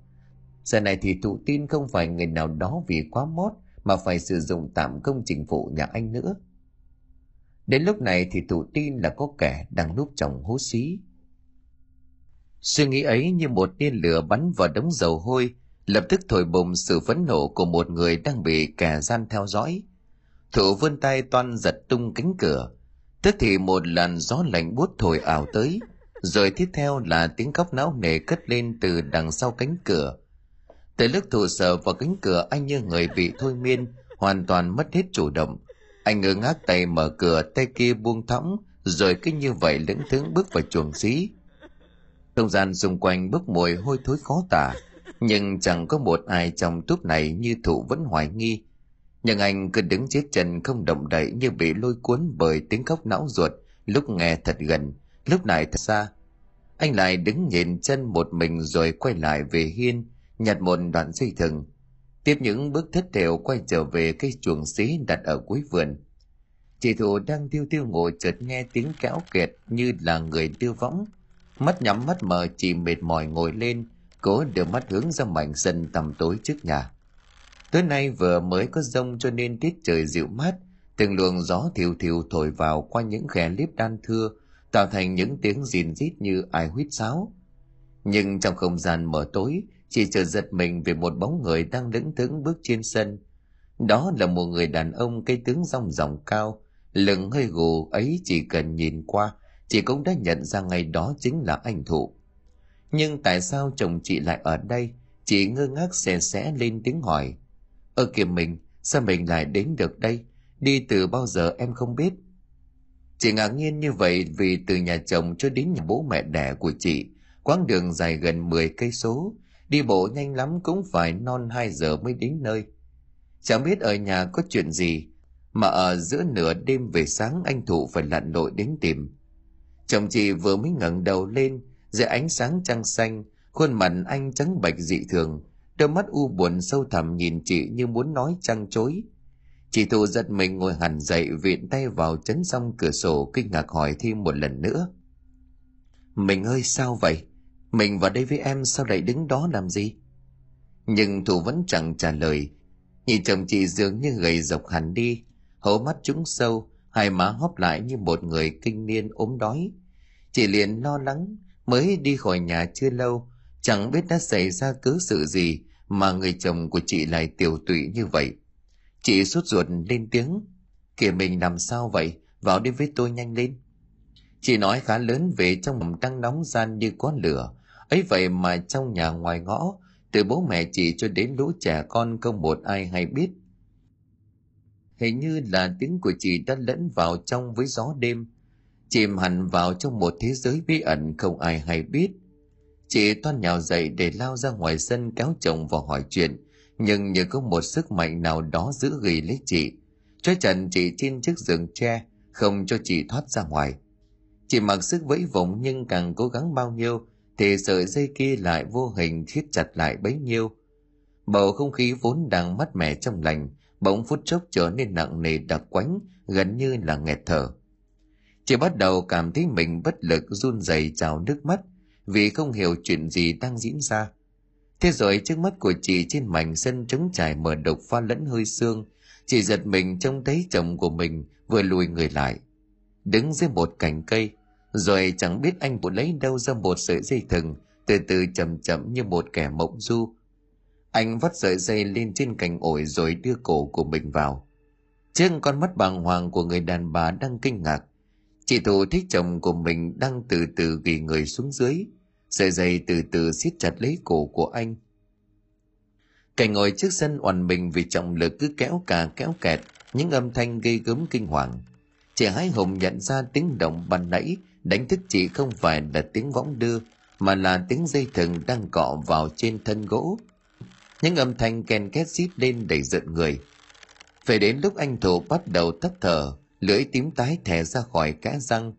Giờ này thì thụ tin không phải người nào đó vì quá mót mà phải sử dụng tạm công trình phụ nhà anh nữa. Đến lúc này thì thụ tin là có kẻ đang núp trong hố xí. Suy nghĩ ấy như một tia lửa bắn vào đống dầu hôi lập tức thổi bùng sự phẫn nộ của một người đang bị kẻ gian theo dõi. Thủ vươn tay toan giật tung cánh cửa. Tức thì một làn gió lạnh buốt thổi ảo tới, rồi tiếp theo là tiếng khóc não nề cất lên từ đằng sau cánh cửa. Từ lúc thủ sợ vào cánh cửa, anh như người bị thôi miên, hoàn toàn mất hết chủ động. Anh ngơ ngác tay mở cửa, tay kia buông thõng, rồi cứ như vậy lững thững bước vào chuồng xí. Không gian xung quanh bốc mùi hôi thối khó tả nhưng chẳng có một ai trong túp này như thụ vẫn hoài nghi. Nhưng anh cứ đứng chết chân không động đậy như bị lôi cuốn bởi tiếng khóc não ruột, lúc nghe thật gần, lúc này thật xa. Anh lại đứng nhìn chân một mình rồi quay lại về hiên, nhặt một đoạn dây thừng. Tiếp những bước thất thểu quay trở về cây chuồng xí đặt ở cuối vườn. Chị thụ đang tiêu tiêu ngồi chợt nghe tiếng kéo kẹt như là người tiêu võng. Mắt nhắm mắt mờ, chị mệt mỏi ngồi lên cố đưa mắt hướng ra mảnh sân tầm tối trước nhà. Tối nay vừa mới có rông cho nên tiết trời dịu mát, từng luồng gió thiều thiều thổi vào qua những khe liếp đan thưa, tạo thành những tiếng rìn rít như ai huýt sáo. Nhưng trong không gian mở tối chị chợt giật mình về một bóng người đang đứng thững bước trên sân. Đó là một người đàn ông cây tướng rong ròng cao, lưng hơi gù ấy chỉ cần nhìn qua chị cũng đã nhận ra ngay đó chính là anh thụ nhưng tại sao chồng chị lại ở đây? Chị ngơ ngác xè xẽ lên tiếng hỏi. Ơ kìa mình, sao mình lại đến được đây? Đi từ bao giờ em không biết? Chị ngạc nhiên như vậy vì từ nhà chồng cho đến nhà bố mẹ đẻ của chị, quãng đường dài gần 10 cây số. Đi bộ nhanh lắm cũng phải non 2 giờ mới đến nơi. Chẳng biết ở nhà có chuyện gì, mà ở giữa nửa đêm về sáng anh thụ phải lặn lội đến tìm. Chồng chị vừa mới ngẩng đầu lên dưới ánh sáng trăng xanh, khuôn mặt anh trắng bệch dị thường. Đôi mắt u buồn sâu thẳm nhìn chị như muốn nói trăng chối. Chị thụ giật mình ngồi hẳn dậy viện tay vào chấn xong cửa sổ, kinh ngạc hỏi thêm một lần nữa. Mình ơi, sao vậy? Mình vào đây với em sao lại đứng đó làm gì? Nhưng thủ vẫn chẳng trả lời. Nhìn chồng chị dường như gầy dọc hẳn đi, hố mắt trúng sâu, hai má hóp lại như một người kinh niên ốm đói. Chị liền lo lắng mới đi khỏi nhà chưa lâu, chẳng biết đã xảy ra cớ sự gì mà người chồng của chị lại tiểu tụy như vậy. Chị sốt ruột lên tiếng kìa mình làm sao vậy? Vào đi với tôi nhanh lên. Chị nói khá lớn về trong mầm đang nóng gian như có lửa, ấy vậy mà trong nhà ngoài ngõ, từ bố mẹ chị cho đến lũ trẻ con không một ai hay biết. Hình như là tiếng của chị đã lẫn vào trong với gió đêm chìm hẳn vào trong một thế giới bí ẩn không ai hay biết. Chị toan nhào dậy để lao ra ngoài sân kéo chồng vào hỏi chuyện, nhưng như có một sức mạnh nào đó giữ ghi lấy chị. Trói trần chị trên chiếc giường tre, không cho chị thoát ra ngoài. Chị mặc sức vẫy vùng nhưng càng cố gắng bao nhiêu thì sợi dây kia lại vô hình thiết chặt lại bấy nhiêu. Bầu không khí vốn đang mát mẻ trong lành bỗng phút chốc trở nên nặng nề đặc quánh, gần như là nghẹt thở chị bắt đầu cảm thấy mình bất lực, run rẩy, trào nước mắt vì không hiểu chuyện gì đang diễn ra. Thế rồi trước mắt của chị trên mảnh sân trống trải mở độc pha lẫn hơi xương chị giật mình trông thấy chồng của mình vừa lùi người lại, đứng dưới một cành cây, rồi chẳng biết anh vừa lấy đâu ra một sợi dây thừng từ từ chậm chậm như một kẻ mộng du. Anh vắt sợi dây lên trên cành ổi rồi đưa cổ của mình vào. Trước con mắt bàng hoàng của người đàn bà đang kinh ngạc chị thù thấy chồng của mình đang từ từ ghi người xuống dưới, sợi dây từ từ siết chặt lấy cổ của anh. Cảnh ngồi trước sân oằn mình vì trọng lực cứ kéo cà kéo kẹt, những âm thanh gây gớm kinh hoàng. Chị hái hùng nhận ra tiếng động ban nãy đánh thức chị không phải là tiếng võng đưa, mà là tiếng dây thừng đang cọ vào trên thân gỗ. Những âm thanh ken két xít lên đầy giận người. Phải đến lúc anh thủ bắt đầu thất thở lưỡi tím tái thẻ ra khỏi kẽ răng,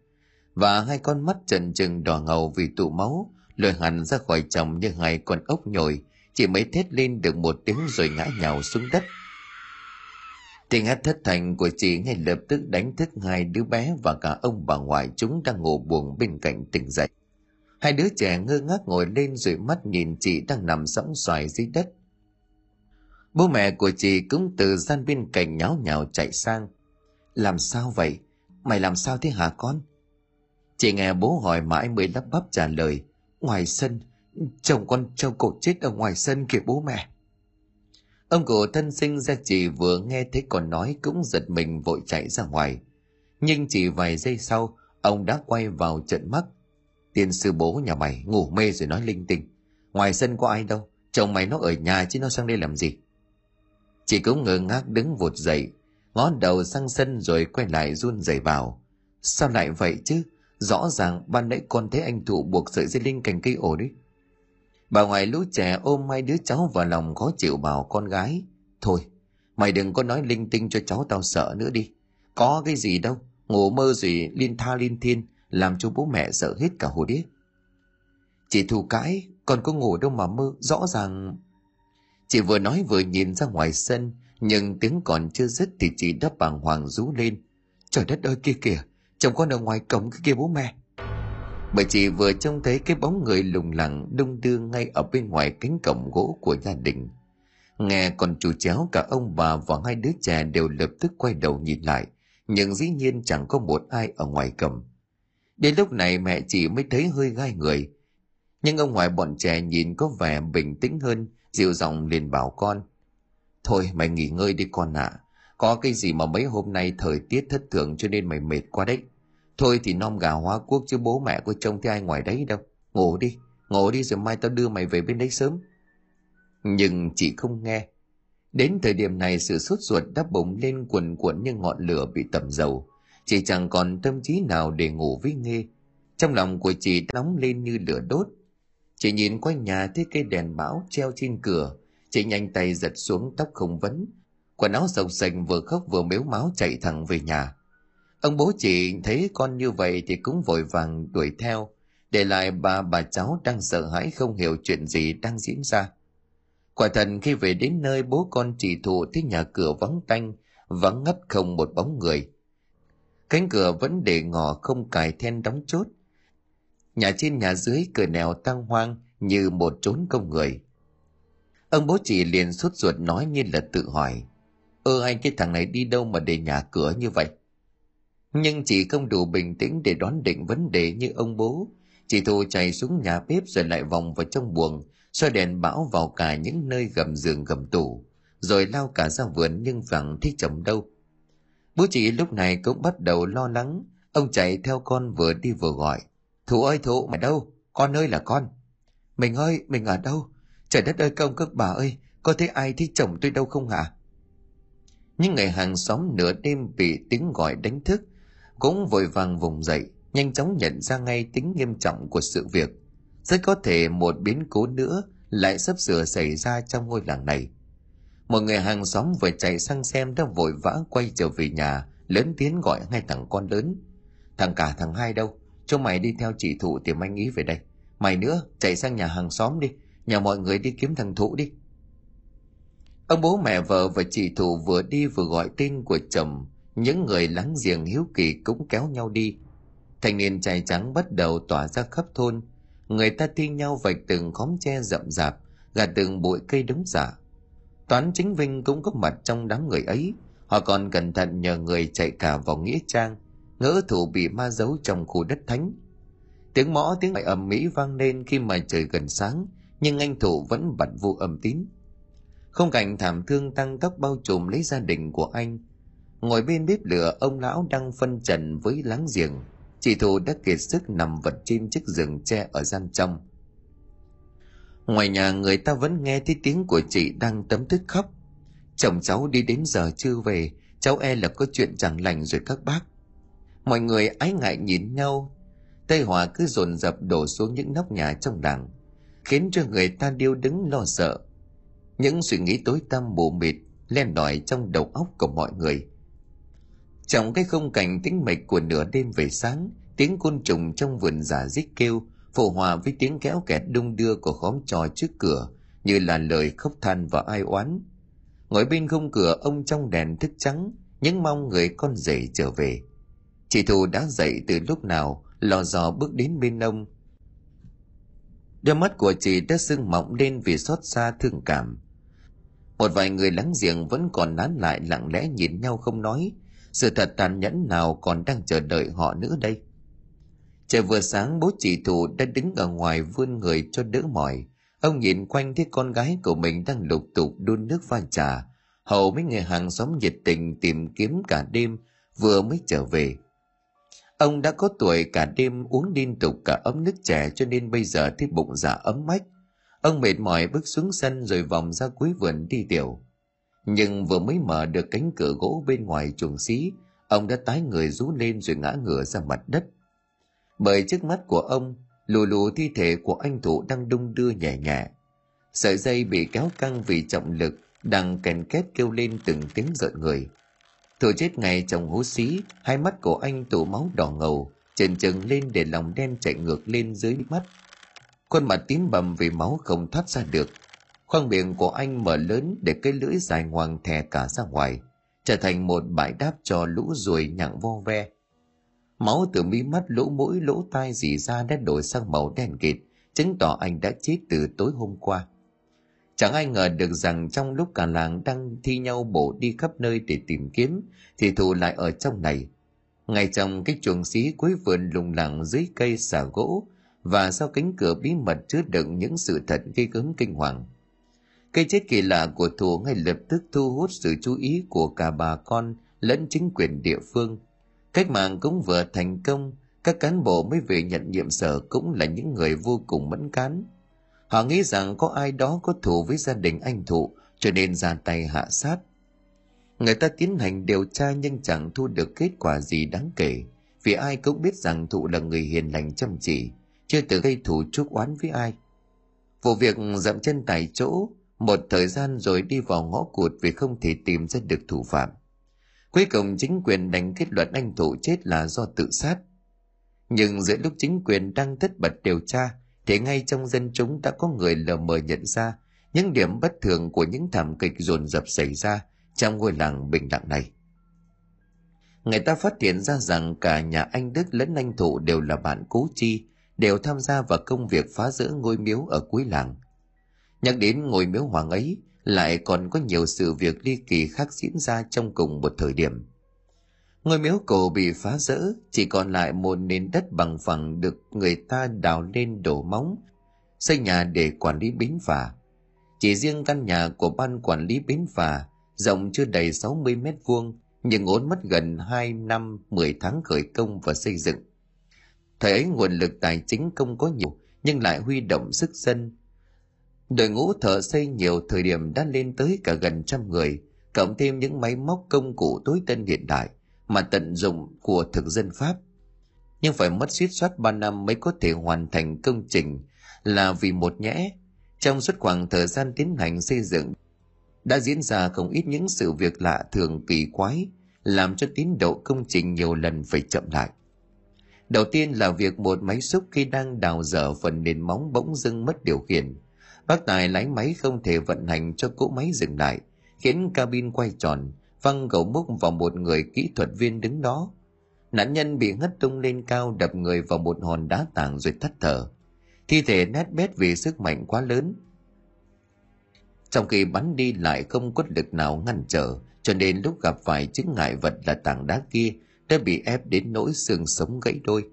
và hai con mắt trần trừng đỏ ngầu vì tụ máu lôi hẳn ra khỏi chồng như hai con ốc nhồi. Chỉ mới thét lên được một tiếng rồi ngã nhào xuống đất. Tiếng hát thất thành của chị ngay lập tức đánh thức hai đứa bé và cả ông bà ngoại chúng đang ngủ buồn bên cạnh tỉnh dậy. Hai đứa trẻ ngơ ngác ngồi lên rồi mắt nhìn chị đang nằm sõng xoài dưới đất. Bố mẹ của chị cũng từ gian bên cạnh nháo nhào chạy sang làm sao vậy? Mày làm sao thế hả con? Chị nghe bố hỏi mãi mới lắp bắp trả lời. Ngoài sân, chồng con trâu cổ chết ở ngoài sân kìa bố mẹ. Ông cụ thân sinh ra chị vừa nghe thấy con nói cũng giật mình vội chạy ra ngoài. Nhưng chỉ vài giây sau, ông đã quay vào trận mắt. Tiên sư bố nhà mày ngủ mê rồi nói linh tinh. Ngoài sân có ai đâu, chồng mày nó ở nhà chứ nó sang đây làm gì? Chị cũng ngơ ngác đứng vụt dậy ngó đầu sang sân rồi quay lại run rẩy vào sao lại vậy chứ? Rõ ràng ban nãy con thấy anh thụ buộc sợi dây linh cành cây ổ đấy. Bà ngoại lũ trẻ ôm hai đứa cháu vào lòng khó chịu bảo con gái, thôi, mày đừng có nói linh tinh cho cháu tao sợ nữa đi. Có cái gì đâu, ngủ mơ gì liên tha liên thiên, làm cho bố mẹ sợ hết cả hồ điếc chị thù cãi còn có ngủ đâu mà mơ, rõ ràng. Chị vừa nói vừa nhìn ra ngoài sân nhưng tiếng còn chưa dứt thì chị đã bàng hoàng rú lên. Trời đất ơi, kia kìa, chồng con ở ngoài cổng cái kia bố mẹ. Bởi chị vừa trông thấy cái bóng người lùng lẳng đung đưa ngay ở bên ngoài cánh cổng gỗ của gia đình. Nghe còn chủ chéo cả ông bà và hai đứa trẻ đều lập tức quay đầu nhìn lại, nhưng dĩ nhiên chẳng có một ai ở ngoài cổng. Đến lúc này mẹ chị mới thấy hơi gai người. Nhưng ông ngoại bọn trẻ nhìn có vẻ bình tĩnh hơn, dịu giọng liền bảo con thôi mày nghỉ ngơi đi con ạ. À. có cái gì mà mấy hôm nay thời tiết thất thường cho nên mày mệt quá đấy. Thôi thì nom gà hóa quốc chứ bố mẹ có trông thấy ai ngoài đấy đâu. Ngủ đi ngủ đi rồi mai tao đưa mày về bên đấy sớm. Nhưng chị không nghe. Đến thời điểm này sự sốt ruột đã bùng lên cuồn cuộn như ngọn lửa bị tẩm dầu. Chị chẳng còn tâm trí nào để ngủ với nghe trong lòng của chị nóng lên như lửa đốt. Chị nhìn quanh nhà thấy cây đèn bão treo trên cửa chị nhanh tay giật xuống tóc không vấn. Quần áo sộc sành vừa khóc vừa mếu máu chạy thẳng về nhà. Ông bố chị thấy con như vậy thì cũng vội vàng đuổi theo, để lại bà bà cháu đang sợ hãi không hiểu chuyện gì đang diễn ra. Quả thật khi về đến nơi, bố con chị thụ thấy nhà cửa vắng tanh, vắng ngắt không một bóng người. Cánh cửa vẫn để ngỏ không cài then đóng chốt. Nhà trên, nhà dưới, cửa nèo tăng hoang như một trốn công người ông bố chị liền sốt ruột nói như là tự hỏi, ơ anh cái thằng này đi đâu mà để nhà cửa như vậy? Nhưng chị không đủ bình tĩnh để đoán định vấn đề như ông bố. Chị thu chạy xuống nhà bếp rồi lại vòng vào trong buồng, soi đèn bão vào cả những nơi gầm giường gầm tủ, rồi lao cả ra vườn nhưng chẳng thấy chồng đâu. Bố chị lúc này cũng bắt đầu lo lắng. Ông chạy theo con vừa đi vừa gọi thụ ơi thụ mày đâu? Con ơi là con. Mình ơi, mình ở đâu? Trời đất ơi, công các bà ơi, có thấy ai thích chồng tôi đâu không hả? Những người hàng xóm nửa đêm bị tiếng gọi đánh thức, cũng vội vàng vùng dậy, nhanh chóng nhận ra ngay tính nghiêm trọng của sự việc. Rất có thể một biến cố nữa lại sắp sửa xảy ra trong ngôi làng này. Một người hàng xóm vừa chạy sang xem đã vội vã quay trở về nhà, lớn tiếng gọi ngay thằng con lớn. Thằng cả thằng hai đâu? Cho mày đi theo chị thụ tìm anh ý về đây. Mày nữa, chạy sang nhà hàng xóm đi nhà mọi người đi kiếm thằng thụ đi. Ông bố mẹ vợ và chị thụ vừa đi vừa gọi tên của chồng. Những người láng giềng hiếu kỳ cũng kéo nhau đi. Thanh niên trai trắng bắt đầu tỏa ra khắp thôn. Người ta thi nhau vạch từng khóm tre rậm rạp, gạt từng bụi cây đống giả toán chính vinh cũng có mặt trong đám người ấy. Họ còn cẩn thận nhờ người chạy cả vào nghĩa trang, ngỡ thủ bị ma giấu trong khu đất thánh. Tiếng mõ tiếng ngoại ầm mỹ vang lên khi mà trời gần sáng nhưng anh thủ vẫn bật vô âm tín. Không cảnh thảm thương tăng tốc bao trùm lấy gia đình của anh. Ngồi bên bếp lửa, ông lão đang phân trần với láng giềng. Chị thủ đã kiệt sức nằm vật trên chiếc giường tre ở gian trong. Ngoài nhà, người ta vẫn nghe thấy tiếng của chị đang tấm thức khóc. Chồng cháu đi đến giờ chưa về, cháu e là có chuyện chẳng lành rồi các bác. Mọi người ái ngại nhìn nhau. Tây hòa cứ dồn dập đổ xuống những nóc nhà trong làng khiến cho người ta điêu đứng lo sợ. Những suy nghĩ tối tăm mù mịt len lỏi trong đầu óc của mọi người. Trong cái khung cảnh tĩnh mịch của nửa đêm về sáng, tiếng côn trùng trong vườn giả dích kêu phù hòa với tiếng kéo kẹt đung đưa của khóm trò trước cửa, như là lời khóc than và ai oán. Ngồi bên khung cửa, ông trong đèn thức trắng, những mong người con rể trở về. Chị thù đã dậy từ lúc nào, lò dò bước đến bên ông đôi mắt của chị đã sưng mọng lên vì xót xa thương cảm. Một vài người láng giềng vẫn còn nán lại lặng lẽ nhìn nhau không nói. Sự thật tàn nhẫn nào còn đang chờ đợi họ nữa đây? Trời vừa sáng, bố chị thù đã đứng ở ngoài vươn người cho đỡ mỏi. Ông nhìn quanh thấy con gái của mình đang lục tục đun nước pha trà. Hầu mấy người hàng xóm nhiệt tình tìm kiếm cả đêm, vừa mới trở về ông đã có tuổi cả đêm uống liên tục cả ấm nước trẻ cho nên bây giờ thấy bụng dạ ấm mách. Ông mệt mỏi bước xuống sân rồi vòng ra cuối vườn đi tiểu. Nhưng vừa mới mở được cánh cửa gỗ bên ngoài chuồng xí, ông đã tái người rú lên rồi ngã ngửa ra mặt đất. Bởi trước mắt của ông, lù lù thi thể của anh thụ đang đung đưa nhẹ nhẹ. Sợi dây bị kéo căng vì trọng lực đang kèn két kêu lên từng tiếng rợn người thụ chết ngày chồng hố xí, hai mắt của anh tụ máu đỏ ngầu, trần trừng lên để lòng đen chạy ngược lên dưới mắt. Khuôn mặt tím bầm vì máu không thoát ra được. Khoang miệng của anh mở lớn để cái lưỡi dài ngoằng thè cả ra ngoài, trở thành một bãi đáp cho lũ ruồi nhặng vo ve. Máu từ mí mắt lỗ mũi lỗ tai dì ra đã đổi sang màu đen kịt, chứng tỏ anh đã chết từ tối hôm qua chẳng ai ngờ được rằng trong lúc cả làng đang thi nhau bổ đi khắp nơi để tìm kiếm, thì thù lại ở trong này. Ngay trong cái chuồng xí cuối vườn lùng lẳng dưới cây xà gỗ, và sau cánh cửa bí mật chứa đựng những sự thật gây gớm kinh hoàng. Cây chết kỳ lạ của thù ngay lập tức thu hút sự chú ý của cả bà con lẫn chính quyền địa phương. Cách mạng cũng vừa thành công, các cán bộ mới về nhận nhiệm sở cũng là những người vô cùng mẫn cán họ nghĩ rằng có ai đó có thù với gia đình anh thụ, cho nên ra tay hạ sát. Người ta tiến hành điều tra nhưng chẳng thu được kết quả gì đáng kể, vì ai cũng biết rằng thụ là người hiền lành chăm chỉ, chưa từng gây thù chuốc oán với ai. Vụ việc dậm chân tại chỗ, một thời gian rồi đi vào ngõ cụt vì không thể tìm ra được thủ phạm. Cuối cùng chính quyền đánh kết luận anh thụ chết là do tự sát. Nhưng giữa lúc chính quyền đang tất bật điều tra thì ngay trong dân chúng đã có người lờ mờ nhận ra những điểm bất thường của những thảm kịch dồn dập xảy ra trong ngôi làng bình lặng này. Người ta phát hiện ra rằng cả nhà anh đức lẫn anh thụ đều là bạn cố chi, đều tham gia vào công việc phá rỡ ngôi miếu ở cuối làng. Nhắc đến ngôi miếu hoàng ấy, lại còn có nhiều sự việc ly kỳ khác diễn ra trong cùng một thời điểm ngôi miếu cổ bị phá rỡ chỉ còn lại một nền đất bằng phẳng được người ta đào lên đổ móng xây nhà để quản lý bến phà. Chỉ riêng căn nhà của ban quản lý bến phà rộng chưa đầy 60 mét vuông nhưng ốn mất gần 2 năm 10 tháng khởi công và xây dựng. Thời ấy nguồn lực tài chính không có nhiều nhưng lại huy động sức dân. Đội ngũ thợ xây nhiều thời điểm đã lên tới cả gần trăm người, cộng thêm những máy móc công cụ tối tân hiện đại mà tận dụng của thực dân Pháp. Nhưng phải mất suýt soát 3 năm mới có thể hoàn thành công trình là vì một nhẽ. Trong suốt khoảng thời gian tiến hành xây dựng đã diễn ra không ít những sự việc lạ thường kỳ quái làm cho tiến độ công trình nhiều lần phải chậm lại. Đầu tiên là việc một máy xúc khi đang đào dở phần nền móng bỗng dưng mất điều khiển – Bác Tài lái máy không thể vận hành cho cỗ máy dừng lại, khiến cabin quay tròn, văng gầu múc vào một người kỹ thuật viên đứng đó. Nạn nhân bị ngất tung lên cao đập người vào một hòn đá tảng rồi thắt thở. Thi thể nét bét vì sức mạnh quá lớn. Trong khi bắn đi lại không có lực nào ngăn trở, cho nên lúc gặp phải chứng ngại vật là tảng đá kia đã bị ép đến nỗi xương sống gãy đôi.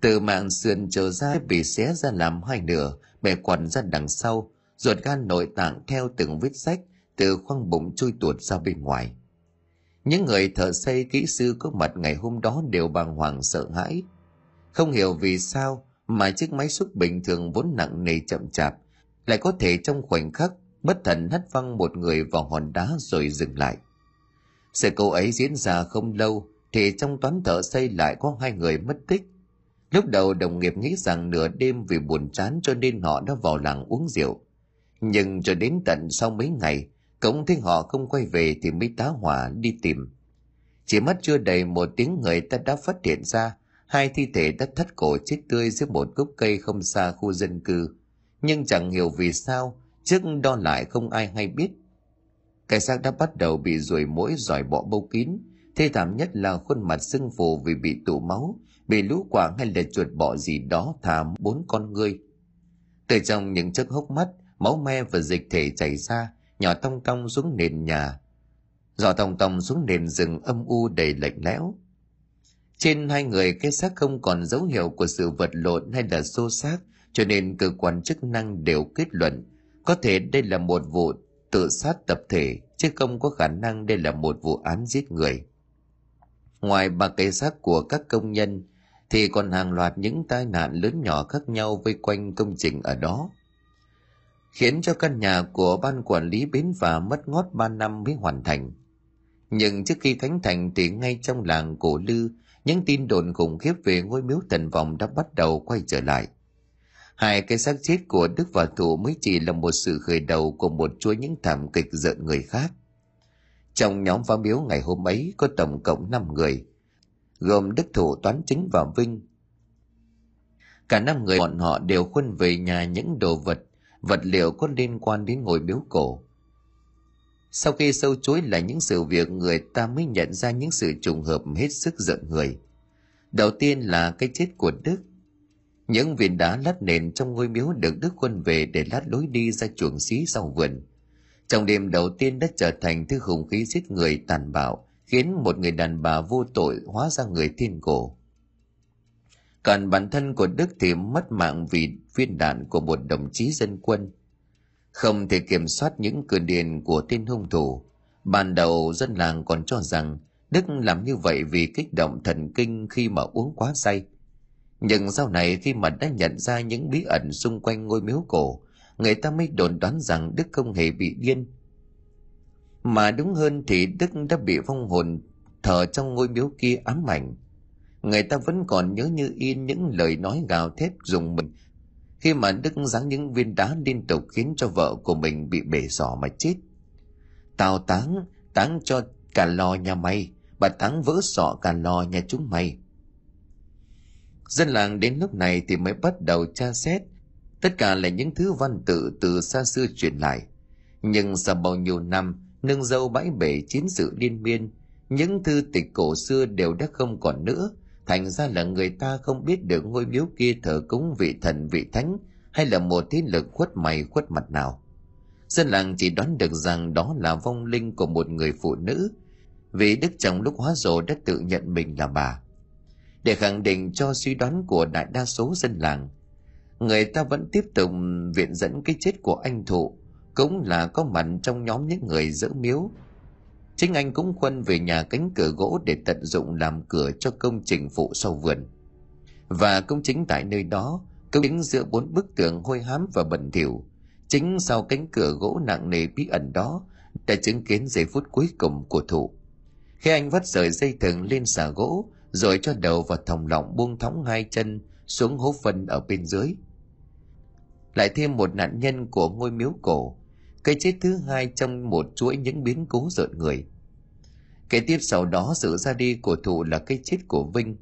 Từ mạng sườn trở ra bị xé ra làm hai nửa, bẻ quằn ra đằng sau, ruột gan nội tạng theo từng vết rách từ khoang bụng trôi tuột ra bên ngoài. Những người thợ xây kỹ sư có mặt ngày hôm đó đều bàng hoàng sợ hãi. Không hiểu vì sao mà chiếc máy xúc bình thường vốn nặng nề chậm chạp lại có thể trong khoảnh khắc bất thần hất văng một người vào hòn đá rồi dừng lại. Sự cố ấy diễn ra không lâu thì trong toán thợ xây lại có hai người mất tích Lúc đầu đồng nghiệp nghĩ rằng nửa đêm vì buồn chán cho nên họ đã vào làng uống rượu. Nhưng cho đến tận sau mấy ngày, cổng thấy họ không quay về thì mới tá hỏa đi tìm. Chỉ mất chưa đầy một tiếng người ta đã phát hiện ra, hai thi thể đã thất cổ chết tươi dưới một gốc cây không xa khu dân cư. Nhưng chẳng hiểu vì sao, trước đo lại không ai hay biết. Cái xác đã bắt đầu bị ruồi mũi giỏi bọ bâu kín. Thê thảm nhất là khuôn mặt sưng phù vì bị tụ máu, bị lũ quạng hay là chuột bọ gì đó thả bốn con ngươi. Từ trong những chiếc hốc mắt, máu me và dịch thể chảy ra nhỏ tong tong xuống nền nhà. Giò tông tông xuống nền rừng âm u đầy lạnh lẽo. Trên hai người cái xác không còn dấu hiệu của sự vật lộn hay là xô xác, cho nên cơ quan chức năng đều kết luận, có thể đây là một vụ tự sát tập thể, chứ không có khả năng đây là một vụ án giết người. Ngoài ba cái xác của các công nhân, thì còn hàng loạt những tai nạn lớn nhỏ khác nhau vây quanh công trình ở đó khiến cho căn nhà của ban quản lý bến phà mất ngót ba năm mới hoàn thành. Nhưng trước khi khánh thành thì ngay trong làng cổ lư những tin đồn khủng khiếp về ngôi miếu thần vòng đã bắt đầu quay trở lại. Hai cái xác chết của đức và thủ mới chỉ là một sự khởi đầu của một chuỗi những thảm kịch giận người khác. Trong nhóm phá miếu ngày hôm ấy có tổng cộng 5 người, gồm Đức Thủ Toán Chính và Vinh. Cả năm người bọn họ đều khuân về nhà những đồ vật, vật liệu có liên quan đến ngôi miếu cổ. Sau khi sâu chuối là những sự việc, người ta mới nhận ra những sự trùng hợp hết sức giận người. Đầu tiên là cái chết của Đức. Những viên đá lát nền trong ngôi miếu được Đức quân về để lát lối đi ra chuồng xí sau vườn trong đêm đầu tiên đã trở thành thứ hùng khí giết người tàn bạo, khiến một người đàn bà vô tội hóa ra người thiên cổ còn bản thân của đức thì mất mạng vì viên đạn của một đồng chí dân quân không thể kiểm soát những cơn điên của tên hung thủ ban đầu dân làng còn cho rằng đức làm như vậy vì kích động thần kinh khi mà uống quá say nhưng sau này khi mà đã nhận ra những bí ẩn xung quanh ngôi miếu cổ, người ta mới đồn đoán rằng Đức không hề bị điên. Mà đúng hơn thì Đức đã bị vong hồn thờ trong ngôi miếu kia ám ảnh. Người ta vẫn còn nhớ như in những lời nói gào thét dùng mình khi mà Đức giáng những viên đá liên tục khiến cho vợ của mình bị bể sỏ mà chết. Tao táng, táng cho cả lò nhà mày, bà táng vỡ sọ cả lò nhà chúng mày. Dân làng đến lúc này thì mới bắt đầu tra xét Tất cả là những thứ văn tự từ xa xưa truyền lại. Nhưng sau bao nhiêu năm, nương dâu bãi bể chiến sự liên miên, những thư tịch cổ xưa đều đã không còn nữa, thành ra là người ta không biết được ngôi miếu kia thờ cúng vị thần vị thánh hay là một thế lực khuất mày khuất mặt nào. Dân làng chỉ đoán được rằng đó là vong linh của một người phụ nữ, vì đức chồng lúc hóa rồ đã tự nhận mình là bà. Để khẳng định cho suy đoán của đại đa số dân làng, người ta vẫn tiếp tục viện dẫn cái chết của anh thụ cũng là có mặt trong nhóm những người giữ miếu chính anh cũng khuân về nhà cánh cửa gỗ để tận dụng làm cửa cho công trình phụ sau vườn. Và công chính tại nơi đó, công chính giữa bốn bức tường hôi hám và bẩn thỉu. Chính sau cánh cửa gỗ nặng nề bí ẩn đó, đã chứng kiến giây phút cuối cùng của thụ. Khi anh vắt sợi dây thừng lên xà gỗ, rồi cho đầu vào thòng lọng buông thõng hai chân xuống hố phân ở bên dưới. Lại thêm một nạn nhân của ngôi miếu cổ cái chết thứ hai trong một chuỗi những biến cố rợn người. Kể tiếp sau đó, sự ra đi của thụ là cái chết của vinh.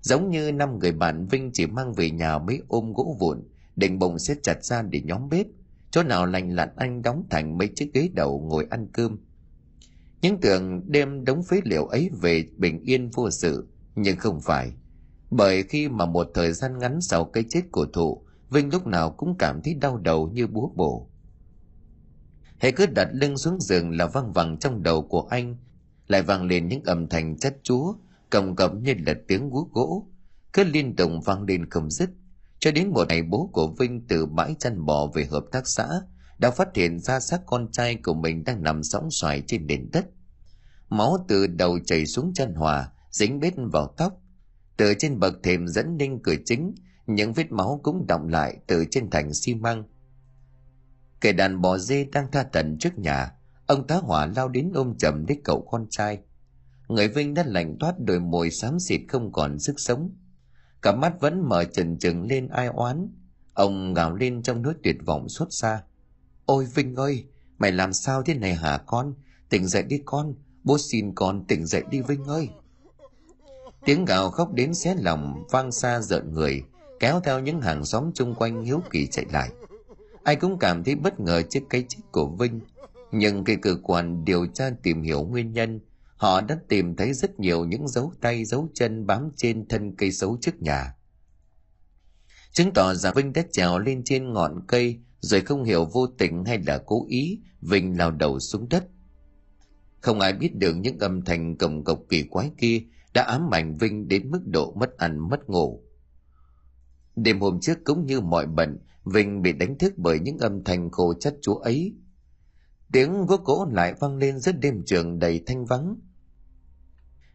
Giống như năm người bạn, vinh chỉ mang về nhà mấy ôm gỗ vụn, định bụng xếp chặt ra để nhóm bếp. Chỗ nào lành lặn, anh đóng thành mấy chiếc ghế đầu ngồi ăn cơm. Những tưởng đem đống phế liệu ấy về bình yên vô sự, nhưng không phải. Bởi khi mà một thời gian ngắn sau cái chết của thụ, Vinh lúc nào cũng cảm thấy đau đầu như búa bổ. Hãy cứ đặt lưng xuống giường là văng vẳng trong đầu của anh, lại vang lên những âm thanh chất chúa, cầm cầm như là tiếng guốc gỗ, cứ liên tục vang lên không dứt. Cho đến một ngày bố của Vinh từ bãi chăn bò về hợp tác xã, đã phát hiện ra xác con trai của mình đang nằm sóng xoài trên nền đất. Máu từ đầu chảy xuống chân hòa, dính bết vào tóc. Từ trên bậc thềm dẫn ninh cửa chính, những vết máu cũng đọng lại từ trên thành xi măng kẻ đàn bò dê đang tha tận trước nhà, ông tá hỏa lao đến ôm chầm lấy cậu con trai. Người vinh đã lạnh toát đôi môi xám xịt không còn sức sống. Cả mắt vẫn mở trần trừng lên ai oán. Ông gào lên trong nỗi tuyệt vọng xót xa. Ôi vinh ơi, mày làm sao thế này hả con? Tỉnh dậy đi con, bố xin con tỉnh dậy đi vinh ơi. Tiếng gào khóc đến xé lòng, vang xa rợn người, kéo theo những hàng xóm chung quanh hiếu kỳ chạy lại ai cũng cảm thấy bất ngờ trước cái chết của vinh. Nhưng khi cơ quan điều tra tìm hiểu nguyên nhân, họ đã tìm thấy rất nhiều những dấu tay, dấu chân bám trên thân cây xấu trước nhà. Chứng tỏ rằng vinh đã trèo lên trên ngọn cây, rồi không hiểu vô tình hay là cố ý, vinh lao đầu xuống đất. Không ai biết được những âm thanh cầm cộc kỳ quái kia đã ám ảnh vinh đến mức độ mất ăn, mất ngủ. Đêm hôm trước cũng như mọi bận vinh bị đánh thức bởi những âm thanh khô chất chúa ấy. Tiếng gỗ cỗ lại vang lên rất đêm trường đầy thanh vắng.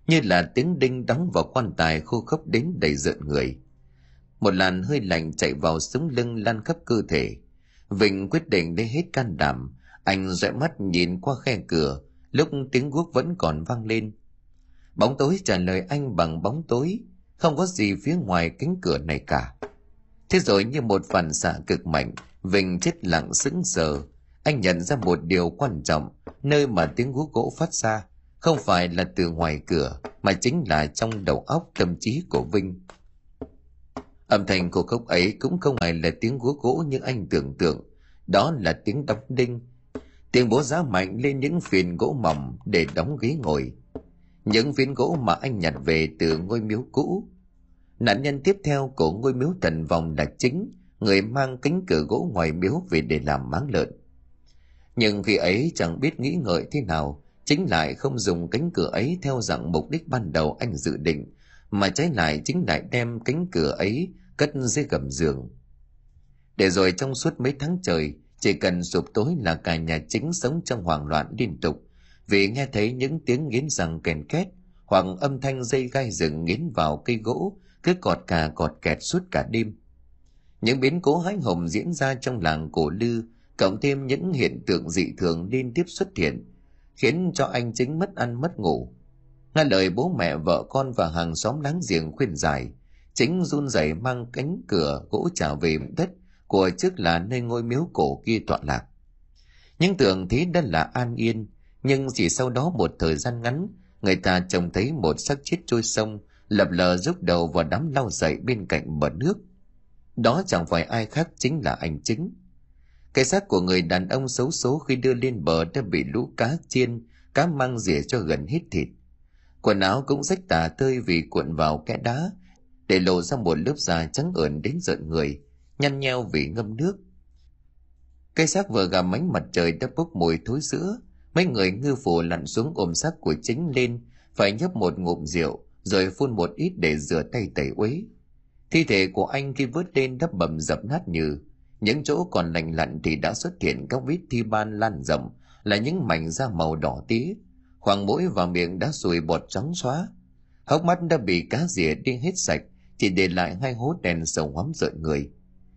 Như là tiếng đinh đóng vào quan tài khô khốc đến đầy rợn người. Một làn hơi lạnh chạy vào sống lưng lan khắp cơ thể. Vinh quyết định lấy hết can đảm. Anh dõi mắt nhìn qua khe cửa. Lúc tiếng guốc vẫn còn vang lên. Bóng tối trả lời anh bằng bóng tối. Không có gì phía ngoài cánh cửa này cả thế rồi như một phản xạ cực mạnh, Vinh chết lặng sững sờ. Anh nhận ra một điều quan trọng, nơi mà tiếng gú gỗ phát ra không phải là từ ngoài cửa, mà chính là trong đầu óc tâm trí của vinh. Âm thanh của khúc ấy cũng không phải là tiếng gú gỗ như anh tưởng tượng. Đó là tiếng đóng đinh. Tiếng bố giá mạnh lên những phiền gỗ mỏng để đóng ghế ngồi. Những phiến gỗ mà anh nhặt về từ ngôi miếu cũ nạn nhân tiếp theo của ngôi miếu thần vòng là chính người mang cánh cửa gỗ ngoài miếu về để làm máng lợn. Nhưng khi ấy chẳng biết nghĩ ngợi thế nào, chính lại không dùng cánh cửa ấy theo dạng mục đích ban đầu anh dự định, mà trái lại chính lại đem cánh cửa ấy cất dưới gầm giường. Để rồi trong suốt mấy tháng trời, chỉ cần sụp tối là cả nhà chính sống trong hoảng loạn liên tục, vì nghe thấy những tiếng nghiến răng kèn két hoặc âm thanh dây gai rừng nghiến vào cây gỗ cứ cọt cà cọt kẹt suốt cả đêm. Những biến cố hãi hùng diễn ra trong làng cổ lư, cộng thêm những hiện tượng dị thường liên tiếp xuất hiện, khiến cho anh chính mất ăn mất ngủ. Nghe lời bố mẹ, vợ con và hàng xóm láng giềng khuyên giải, chính run rẩy mang cánh cửa gỗ trả về đất của trước là nơi ngôi miếu cổ kia tọa lạc. Những tưởng thế đã là an yên, nhưng chỉ sau đó một thời gian ngắn, người ta trông thấy một xác chết trôi sông lập lờ giúp đầu vào đám lau dậy bên cạnh bờ nước. Đó chẳng phải ai khác chính là anh chính. Cái xác của người đàn ông xấu số khi đưa lên bờ đã bị lũ cá chiên, cá mang rỉa cho gần hết thịt. Quần áo cũng rách tả tơi vì cuộn vào kẽ đá, để lộ ra một lớp da trắng ẩn đến rợn người, nhăn nheo vì ngâm nước. Cây xác vừa gà mánh mặt trời đã bốc mùi thối sữa mấy người ngư phủ lặn xuống ôm xác của chính lên, phải nhấp một ngụm rượu rồi phun một ít để rửa tay tẩy uế. Thi thể của anh khi vớt lên đắp bầm dập nát như những chỗ còn lành lặn thì đã xuất hiện các vết thi ban lan rộng, là những mảnh da màu đỏ tía. Khoảng mũi và miệng đã sùi bọt trắng xóa. Hốc mắt đã bị cá rỉa đi hết sạch, chỉ để lại hai hố đèn sầu hoắm rợn người.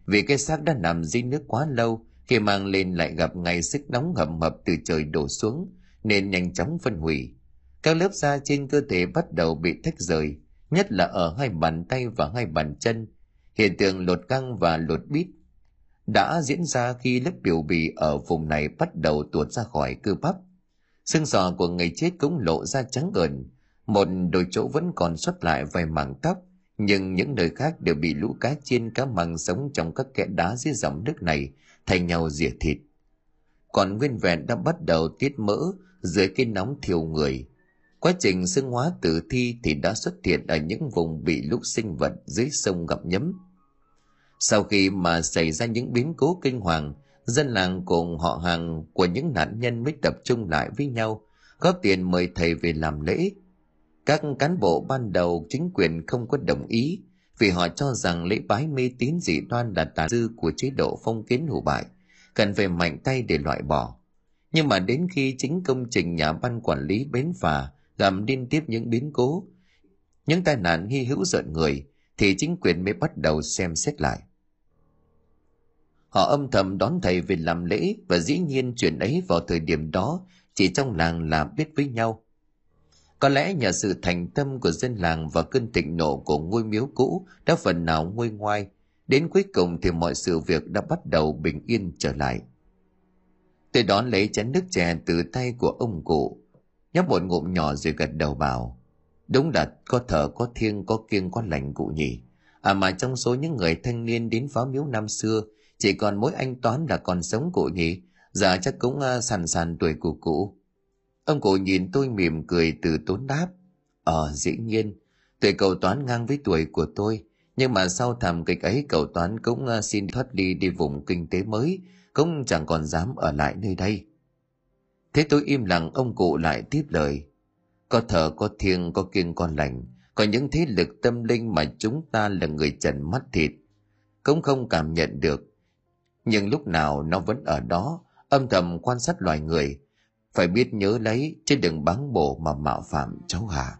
Vì cái xác đã nằm dưới nước quá lâu, khi mang lên lại gặp ngày sức nóng hầm hập từ trời đổ xuống, nên nhanh chóng phân hủy các lớp da trên cơ thể bắt đầu bị tách rời, nhất là ở hai bàn tay và hai bàn chân. Hiện tượng lột căng và lột bít đã diễn ra khi lớp biểu bì ở vùng này bắt đầu tuột ra khỏi cơ bắp. Xương sọ của người chết cũng lộ ra trắng ẩn một đôi chỗ vẫn còn xuất lại vài mảng tóc, nhưng những nơi khác đều bị lũ cá chiên, cá măng sống trong các kẽ đá dưới dòng nước này thay nhau rỉa thịt. Còn nguyên vẹn đã bắt đầu tiết mỡ dưới cái nóng thiêu người quá trình xương hóa tử thi thì đã xuất hiện ở những vùng bị lũ sinh vật dưới sông gặp nhấm sau khi mà xảy ra những biến cố kinh hoàng dân làng cùng họ hàng của những nạn nhân mới tập trung lại với nhau góp tiền mời thầy về làm lễ các cán bộ ban đầu chính quyền không có đồng ý vì họ cho rằng lễ bái mê tín dị đoan là tà dư của chế độ phong kiến hủ bại, cần phải mạnh tay để loại bỏ. Nhưng mà đến khi chính công trình nhà ban quản lý bến phà gặp liên tiếp những biến cố, những tai nạn hy hữu giận người, thì chính quyền mới bắt đầu xem xét lại. Họ âm thầm đón thầy về làm lễ và dĩ nhiên chuyện ấy vào thời điểm đó chỉ trong làng là biết với nhau. Có lẽ nhờ sự thành tâm của dân làng và cơn thịnh nộ của ngôi miếu cũ đã phần nào nguôi ngoai, đến cuối cùng thì mọi sự việc đã bắt đầu bình yên trở lại. Tôi đón lấy chén nước chè từ tay của ông cụ, nhấp một ngụm nhỏ rồi gật đầu bảo. Đúng là có thở có thiêng có kiêng có lành cụ nhỉ. À mà trong số những người thanh niên đến pháo miếu năm xưa, chỉ còn mỗi anh Toán là còn sống cụ nhỉ. Giờ chắc cũng uh, sàn sàn tuổi của cụ. Ông cụ nhìn tôi mỉm cười từ tốn đáp. Ờ, dĩ nhiên, tuổi cậu Toán ngang với tuổi của tôi. Nhưng mà sau thảm kịch ấy cậu Toán cũng uh, xin thoát đi đi vùng kinh tế mới, cũng chẳng còn dám ở lại nơi đây. Thế tôi im lặng ông cụ lại tiếp lời. Có thờ có thiêng có kiên con lành, có những thế lực tâm linh mà chúng ta là người trần mắt thịt. Cũng không cảm nhận được. Nhưng lúc nào nó vẫn ở đó, âm thầm quan sát loài người. Phải biết nhớ lấy, chứ đừng báng bổ mà mạo phạm cháu Hà.